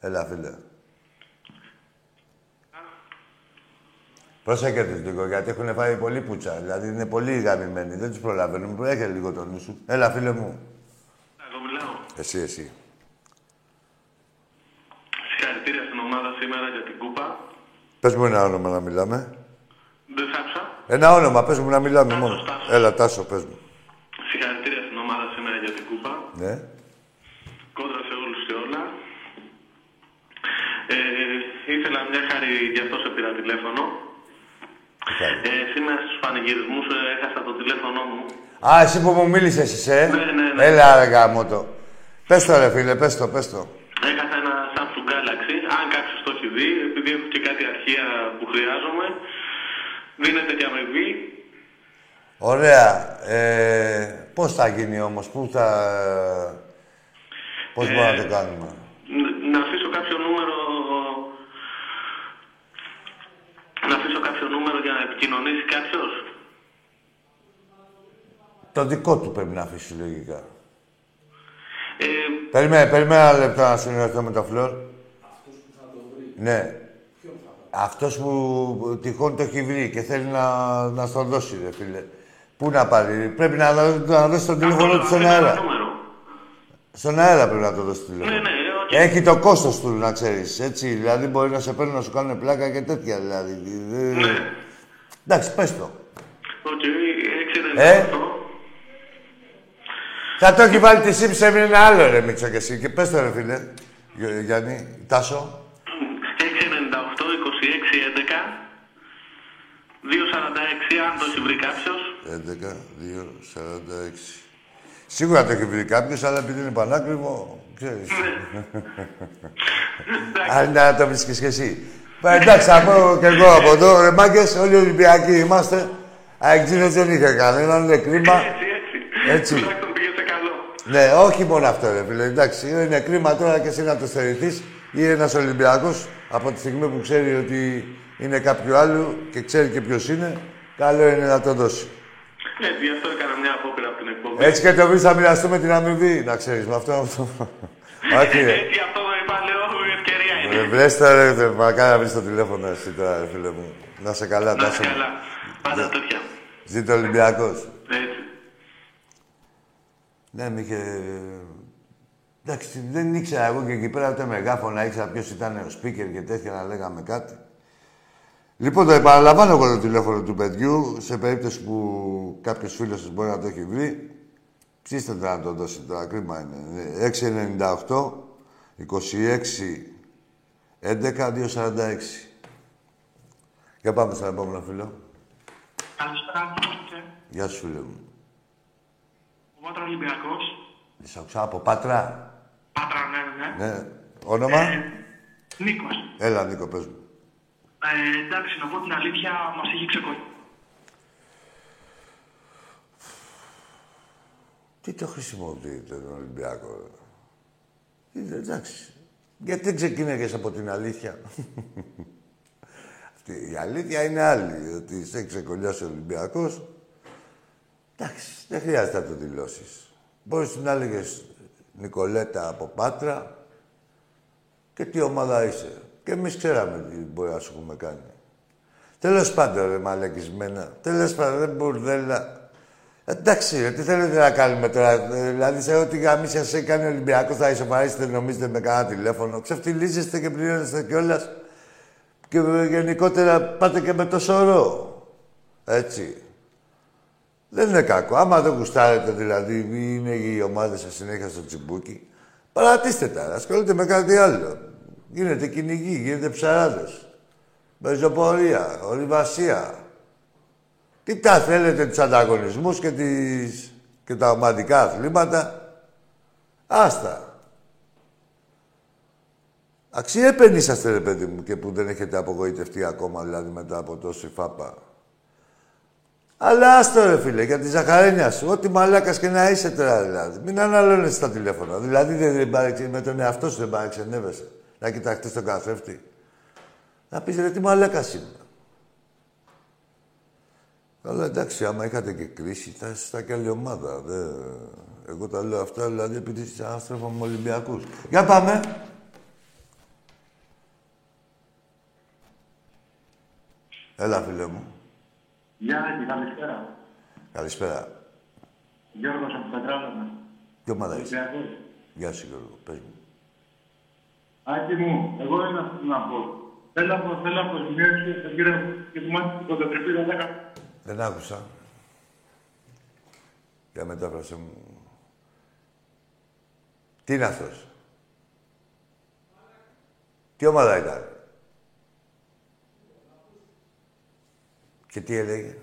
Έλα, φίλε. Πρόσεχε τους λίγο, γιατί έχουν φάει πολύ πουτσα. Δηλαδή είναι πολύ γαμημένοι, δεν τους προλαβαίνουν. Έχε λίγο το νου σου. Έλα, φίλε μου. Εγώ μιλάω. Εσύ, εσύ. Συγχαρητήρια στην ομάδα σήμερα για την κούπα. Πες μου ένα όνομα να μιλάμε. Δεν σ' άκουσα. Ένα όνομα, πες μου να μιλάμε Τάσος, μόνο. Τάσος. Έλα, Τάσο, πες μου. Συγχαρητήρια στην ομάδα σήμερα για την κούπα. Ναι. Κόντρα σε όλους και όλα. Ε, ήθελα μια χάρη, γι' αυτό σε πήρα τηλέφωνο. Ε, σήμερα στους πανηγυρισμούς ε, έχασα το τηλέφωνό μου. Α, εσύ που μου μίλησες είσαι, ε; Ναι, ναι, ναι. Έλα, ρε γάμο το. Πες το, ρε φίλε, πες το, πες το. Έχασα ένα Samsung Galaxy. Αν κάποιος το έχει δει, επειδή έχω και κάτι αρχεία που χρειάζομαι, δίνεται και αμοιβή. Ωραία. Ε, πώς θα γίνει όμως, πού θα... Πώς μπορούμε να το κάνουμε; Ν- Να αφήσω κάποιο νούμερο... Να αφήσω κάποιο νούμερο για να επικοινωνήσει κάποιος; Το δικό του πρέπει να αφήσει λογικά. Ε, Περιμένε, περιμένε ένα λεπτό να συνεργαστώ με το φλόρ. Ναι. Αυτός που τυχόν το έχει βρει και θέλει να, να στον δώσει, ρε φίλε. Πού να πάρει, πρέπει να, να δώσει τον τηλέφωνο του στον αφήνω ένα αέρα. νούμερο. Στον αέρα πρέπει να το δώσει το Ναι, τηλέφωνο. ναι, οκ. Έχει το κόστος του, να ξέρεις, έτσι. Δηλαδή μπορεί να σε παίρνουν να σου κάνουν πλάκα και τέτοια, δηλαδή. Ε, Ναι. Εντάξει, πες το. Οκ, Ε; 698. Θα το έχει βάλει τη σύμψη με ένα άλλο, ρε Μίτσο και εσύ. Και πες το, ρε φίλε. Γι- Γιάννη, Τάσο. 698, 26, 11. 246, αν το έχει βρει κάποιος. 11, 2, 46. Σίγουρα το έχει βρει κάποιος, αλλά επειδή είναι πανάκριβο, ξέρεις. Αν είναι να το βρίσκεις και εσύ. Ε, εντάξει, θα πω και εγώ από εδώ, ρε μάγκες, όλοι οι Ολυμπιακοί είμαστε. Αεξίνες δεν είχε κανέναν, είναι κρίμα. Έτσι, έτσι. Έτσι. Τουλάχιστον πήγε σε καλό. Ναι, όχι μόνο αυτό, ρε φίλε. Εντάξει, είναι κρίμα τώρα και εσύ να το στερηθείς ή ένας Ολυμπιακός από τη στιγμή που ξέρει ότι είναι κάποιο άλλο και ξέρει και ποιος είναι, καλό είναι να το δώσει. Έτσι, γι' αυτό έκανα μια απόπειρα από την εκπομπή. Έτσι και το βρεις θα μοιραστούμε την αμοιβή, να ξέρεις, με αυτό. αυτό. όχι, ρε. Έτσι, αυτό το είπα, λέω, η ευκαιρία είναι. Ρε, βρες το, ρε, θε, μακάρι να βρεις το τηλέφωνο εσύ τώρα, ρε φίλε μου. Να σε καλά, Να να είσαι σε... καλά. Πάντα τέτοια. Ζήτω Ολυμπιακός. Έτσι. Ναι, μ' είχε... Εντάξει, δεν ήξερα εγώ και εκεί πέρα ούτε μεγάφωνα, ήξερα ποιος ήταν ο speaker και τέτοια να λέγαμε κάτι. Λοιπόν, το επαναλαμβάνω εγώ το τηλέφωνο του παιδιού, σε περίπτωση που κάποιος φίλος σας μπορεί να το έχει βρει. Ψήστε το να το δώσει τώρα, κρίμα είναι. 698 26 11 246. Για πάμε στον επόμενο φίλο. Καλησπέρα, κύριε. Γεια σου, φίλε μου. Ο Πάτρας Ολυμπιακός. Της άκουσα από Πάτρα. Πάτρα, ναι, ναι. Ναι. Όνομα; Νίκος. Έλα, Νίκο, πες μου. Ε, εντάξει, να πω την αλήθεια, μας έχει ξεκολλήσει. Τι το χρησιμοποιείτε τον Ολυμπιακό; ρε. Είναι εντάξει. Γιατί δεν ξεκίναγες από την αλήθεια; Αυτή, η αλήθεια είναι άλλη. Ότι σε έχει ξεκολλιάσει ο Ολυμπιακός. Εντάξει, δεν χρειάζεται να το δηλώσεις. Μπορείς να έλεγες Νικολέτα από Πάτρα και τι ομάδα είσαι; Και εμείς ξέραμε τι μπορεί να σου έχουμε κάνει. Τέλος πάντων, ρε μαλακισμένα. Τέλος πάντων, ρε μπουρδέλα. Εντάξει, ρε, τι θέλετε να κάνουμε τώρα; Ε, Δηλαδή, σε ό,τι γαμίσια σε κάνει ο Ολυμπιακός, θα ισοπαρίσετε, νομίζετε με κανένα τηλέφωνο. Ξεφτιλίζεστε και πληρώνεστε κιόλας. Και ε, γενικότερα πάτε και με το σωρό. Έτσι. Δεν είναι κακό. Άμα δεν γουστάρετε, δηλαδή, είναι η ομάδα σας συνέχεια στο τσιμπούκι, παρατήστε τα. Ασχολείτε με κάτι άλλο. Γίνετε κυνηγοί, γίνετε ψαράδες. Πεζοπορία, ορειβασία. Τι τα θέλετε τους ανταγωνισμούς και, τις... και τα ομαδικά αθλήματα; Άστα. Αξιέπαινοι είσαστε, ρε παιδί μου, και που δεν έχετε απογοητευτεί ακόμα, δηλαδή, μετά από τόση φάπα. Αλλά άστο ρε φίλε, για τη ζαχαρένια σου. Ό,τι μαλάκας και να είσαι τώρα, δηλαδή. Μην αναλώνεσαι στα τηλέφωνα. Δηλαδή, δεν, δεν παρεξε... με τον εαυτό σου δεν παρεξενεύεσαι. Να κοιταχτείς τον καθρέφτη. Να πεις, ρε, τι μαλάκας είμαι. Αλλά εντάξει, άμα είχατε και κρίση, θα ήσασταν και άλλη ομάδα. Δε... Εγώ τα λέω αυτά, δηλαδή, επειδή είσαι άστροφα με Ολυμπιακούς. Για πάμε. Έλα, φίλε μου. Γεια και καλησπέρα. Καλησπέρα. Γιώργος από Πετράλωνα. Τι ομάδα είσαι; Ολυμπιακός. Γεια σου, Γιώργο. Πες μου. Άκη μου, εγώ ένα θέλω να πω. Θέλω από θέλω από σημείωση τον κύριο και του μάθει την κοντοτρυπίδα 10. Δεν άκουσα. Για μετάφρασε μου. Τι είναι αυτός; Τι ομάδα ήταν; Και τι έλεγε;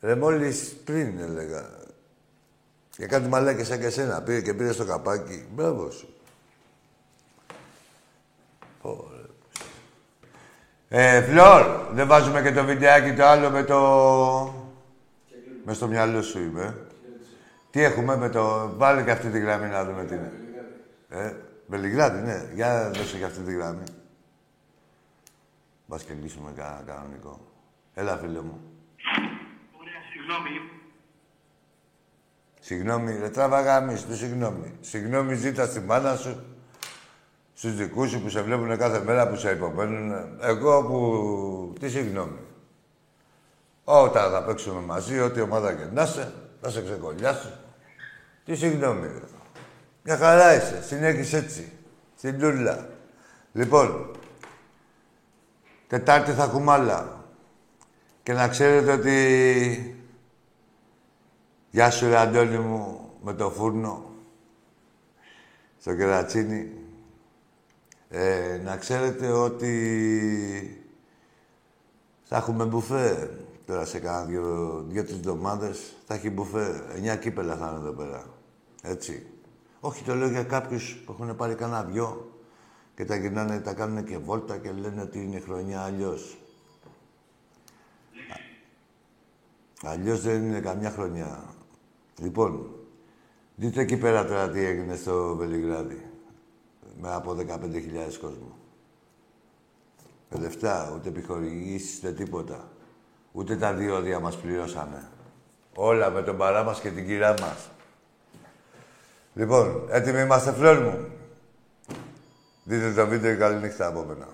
Ρε μόλις πριν έλεγα. Για κάτι μαλάκες σαν και εσένα. Πήγε και πήρε στο καπάκι. Μπράβο σου. Πω, ρε. Ε, Φλόρ, δεν βάζουμε και το βιντεάκι το άλλο με το... Με στο μυαλό σου είμαι. Τι έχουμε με το... Βάλε και αυτή τη γραμμή να δούμε τι είναι. Ε, Βελιγράδι, ναι. Για δώσε και αυτή τη γραμμή. Μπας και λύσουμε κανένα κανονικό. Έλα, φίλε μου. Ωραία, συγγνώμη. Συγγνώμη, ρε τράβα γάμις του, συγγνώμη. Συγγνώμη ζήτα στη μάνα σου, στους δικούς σου που σε βλέπουν κάθε μέρα, που σε υπομένουν. Εγώ που... Τι συγγνώμη. Όταν θα παίξουμε μαζί, ό,τι ομάδα και να είσαι, θα σε ξεκολλιάσω. Τι συγγνώμη, ρε. Μια χαρά είσαι. Συνέχισε έτσι. Στην τούλα. Λοιπόν, Τετάρτη θα έχουμε άλλα. Και να ξέρετε ότι... Γεια σου, ρε Αντώνη μου, με το φούρνο. Στο κερατσίνι. Ε, να ξέρετε ότι... Θα έχουμε μπουφέ τώρα σε κάνα δύο, δύο-τρεις εβδομάδες. Θα έχει μπουφέ. Εννιά κύπελα θα είναι εδώ πέρα. Έτσι. Όχι, το λέω για κάποιους που έχουν πάρει κανένα δυο και τα γυρνάνε, τα κάνουν και βόλτα και λένε ότι είναι χρονιά αλλιώς. Αλλιώς δεν είναι καμιά χρονιά. Λοιπόν, δείτε εκεί πέρα τώρα τι έγινε στο Βελιγράδι. Με από 15.000 κόσμο. Με λεφτά, ούτε επιχορηγήσεις, ούτε τίποτα. Ούτε τα διόδια μας πληρώσανε. Όλα με τον παρά μας και την κυρά μας. Λοιπόν, έτοιμοι είμαστε, φλόρ μου. Δείτε το βίντεο και καλή νύχτα από μένα.